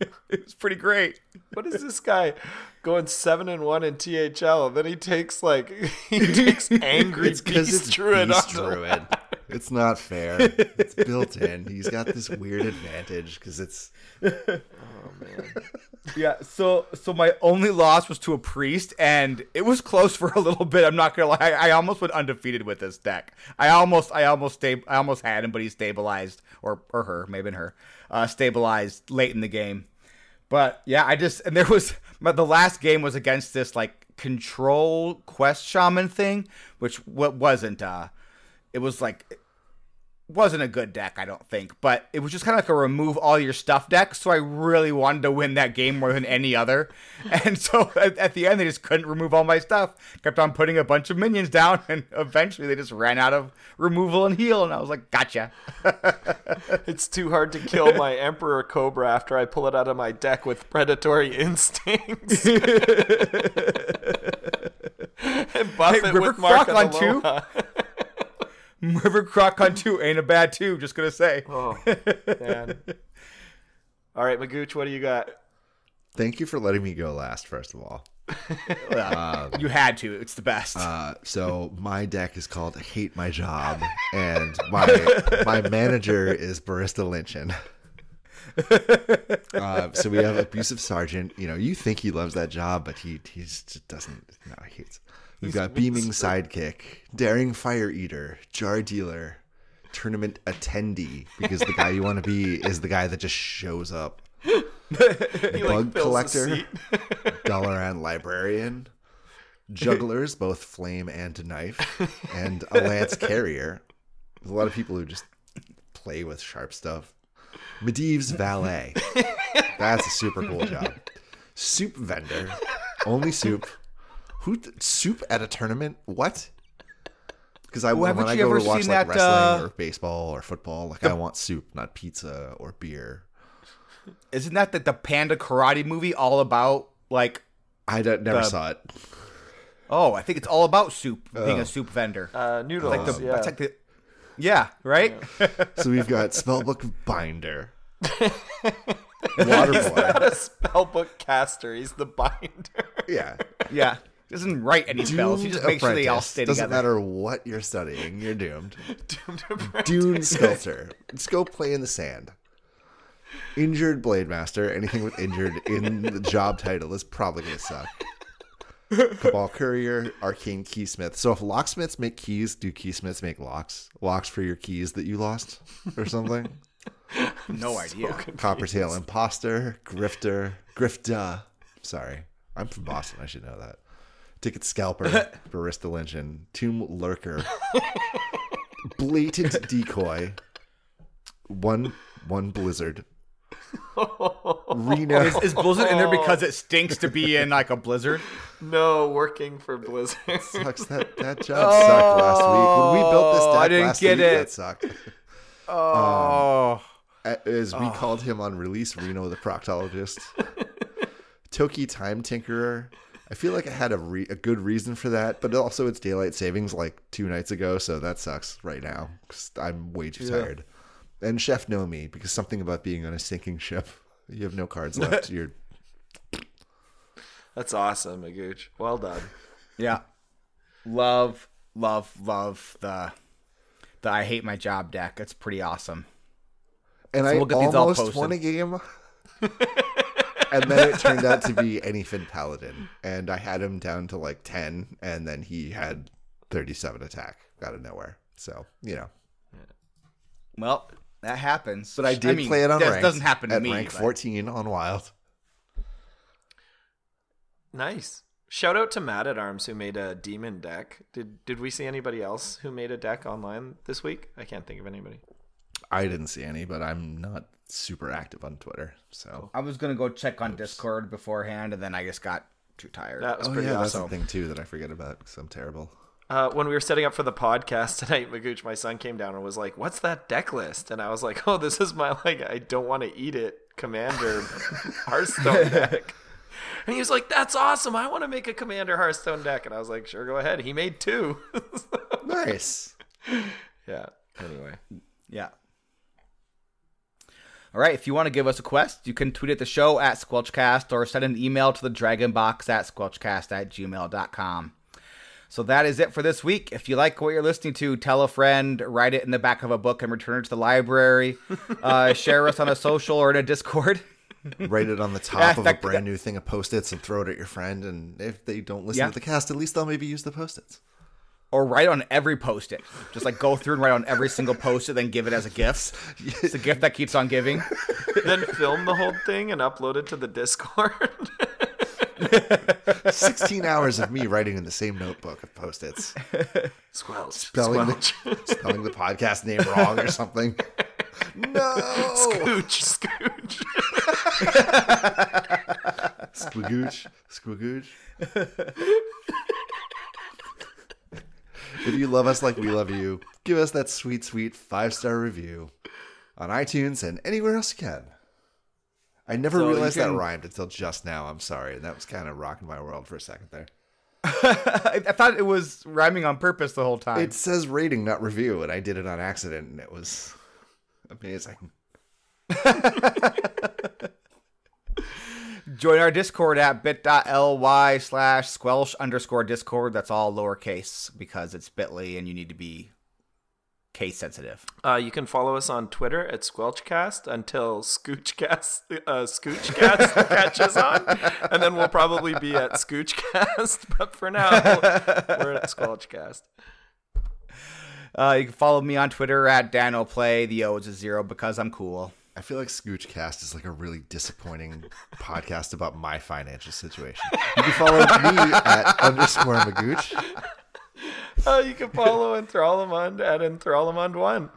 it was pretty great. What is this guy going seven and one in THL? And then he takes like he takes angry It's because beast it's druid. Beast onto- Druid. It's not fair. It's built in. He's got this weird advantage because it's Oh man. Yeah, so so my only loss was to a priest, and it was close for a little bit. I'm not gonna lie. I almost went undefeated with this deck. I almost, I almost sta- I almost had him, but he stabilized, or or her, maybe her, uh, stabilized late in the game. But yeah, I just and there was but the last game was against this like control quest shaman thing, which what wasn't. uh It was like wasn't a good deck, I don't think, but it was just kind of like a remove all your stuff deck. So I really wanted to win that game more than any other. And so at, at the end, they just couldn't remove all my stuff. Kept on putting a bunch of minions down, and eventually they just ran out of removal and heal. And I was like, gotcha. It's too hard to kill my Emperor Cobra after I pull it out of my deck with predatory instincts. and buff Hey, it River with Mark on two? Aloha. River Croc on two ain't a bad two. Just gonna say. Oh man. All right, Magooch, what do you got? Thank you for letting me go last, first of all. you had to. It's the best. Uh, so my deck is called Hate My Job, and my my manager is Barista Lynchen. Uh, so we have abusive sergeant. You know, you think he loves that job, but he he just doesn't. No, he hates. We've got beaming sidekick, daring fire eater, jar dealer, tournament attendee because the guy you want to be is the guy that just shows up. Like, Bug fills collector. Dalaran librarian, jugglers, both flame and knife, and a lance carrier. There's a lot of people who just play with sharp stuff. Medivh's valet. That's a super cool job. Soup vendor. Only soup. Who soup at a tournament? What? Because I Well, when I go ever to watch like that, wrestling uh, or baseball or football, like I want soup, not pizza or beer. Isn't that the, the Panda Karate movie all about like? I don't, never The- saw it. Oh, I think it's all about soup being Oh. a soup vendor. Uh, noodles. like the, yeah. that's like the, yeah, right. So we've got spellbook binder, water boy. Not a spellbook caster. He's the binder. Yeah, Yeah. He doesn't write any spells. He Doomed just makes sure they all apprentice. stay Doesn't together. matter what you're studying, you're doomed. Doomed apprentice. Dune sculptor. Let's go play in the sand. Injured blade master. Anything with injured in the job title is probably gonna suck. Cabal courier, arcane keysmith. So if locksmiths make keys, do keysmiths make locks? Locks for your keys that you lost, or something? No idea. Coppertail imposter, grifter, grifta. Sorry, I'm from Boston. I should know that. Ticket scalper, barista Lynchen, tomb lurker, blatant decoy, one one blizzard. Reno, Is, is Blizzard in there because it stinks to be in like a blizzard? No, working for Blizzard. sucks. That that job sucked last week when we built this deck. Oh, I didn't last get week, it. That sucked. Oh, um, as we oh. called him on release, Reno the proctologist. Toki time tinkerer. I feel like I had a, re- a good reason for that, but also it's daylight savings like two nights ago, so that sucks right now because I'm way too tired. And Chef Nomi because something about being on a sinking ship. You have no cards left. You're That's awesome, Magooch. Well done. yeah. Love, love, love the the I hate my job deck. It's pretty awesome. and So I we'll get these all almost posted. won a game. and then it turned out to be Anyfin Paladin, and I had him down to like ten, and then he had thirty-seven attack out of nowhere. So you know, Well, that happens. but I did mean, play it on that ranked doesn't happen to at me. rank but- fourteen on Wild. Nice. Shout out to Matt at Arms who made a demon deck. Did did we see anybody else who made a deck online this week? I can't think of anybody. I didn't see any, but I'm not super active on Twitter. So I was gonna go check on Discord beforehand, and then I just got too tired. That was oh pretty yeah, that's awesome. the thing too that I forget about because I'm terrible. Uh, when we were setting up for the podcast tonight, Magooch, my son, came down and was like, "What's that deck list?" And I was like, "Oh, this is my like I don't want to eat it Commander Hearthstone deck." And he was like, "That's awesome! I want to make a Commander Hearthstone deck." And I was like, "Sure, go ahead." He made two. Nice. yeah. Anyway, Yeah. All right, if you want to give us a quest, you can tweet at the show at Squelchcast or send an email to the dragonbox at squelchcast at gmail.com. So that is it for this week. If you like what you're listening to, tell a friend, write it in the back of a book, and return it to the library. Uh, share us on a social or in a Discord. Write it on the top Yeah, of a that- brand new thing of post-its and throw it at your friend. And if they don't listen Yeah. to the cast, at least they'll maybe use the post-its. Or write on every post it. Just like go through and write on every single post it, then give it as a gift. It's a gift that keeps on giving. then film the whole thing and upload it to the Discord. 16 hours of me writing in the same notebook of post-its. Squelch. Spelling Squelch. the, spelling the podcast name wrong or something. No! Scooch. Scooch. Squigooch. Squigooch. If you love us like we love you, give us that sweet, sweet five star review on iTunes and anywhere else you can. I never So realized that rhymed until just now. I'm sorry. And that was kind of rocking my world for a second there. I thought it was rhyming on purpose the whole time. It says rating, not review, and I did it on accident, and it was amazing. Join our Discord at bit.ly slash squelch underscore discord. That's all lowercase because it's bit.ly and you need to be case sensitive. Uh, you can follow us on Twitter at Squelchcast until Scoochcast, uh, Scoochcast catches on, and then we'll probably be at Scoochcast. But for now, we're at Squelchcast. Uh, you can follow me on Twitter at DanoPlay. The O is a zero because I'm cool. I feel like Scoochcast is like a really disappointing podcast about my financial situation. You can follow me at underscore Magooch. Uh, you can follow Enthralamund at Enthralamund1.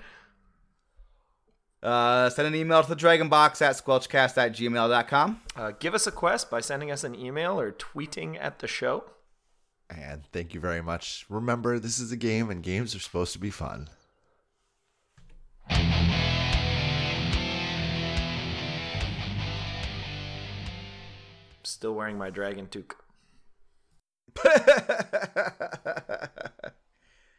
Uh, send an email to the Dragon Box at squelchcast at gmail.com. Uh, give us a quest by sending us an email or tweeting at the show. And thank you very much. Remember, this is a game, and games are supposed to be fun. Still wearing my dragon toque.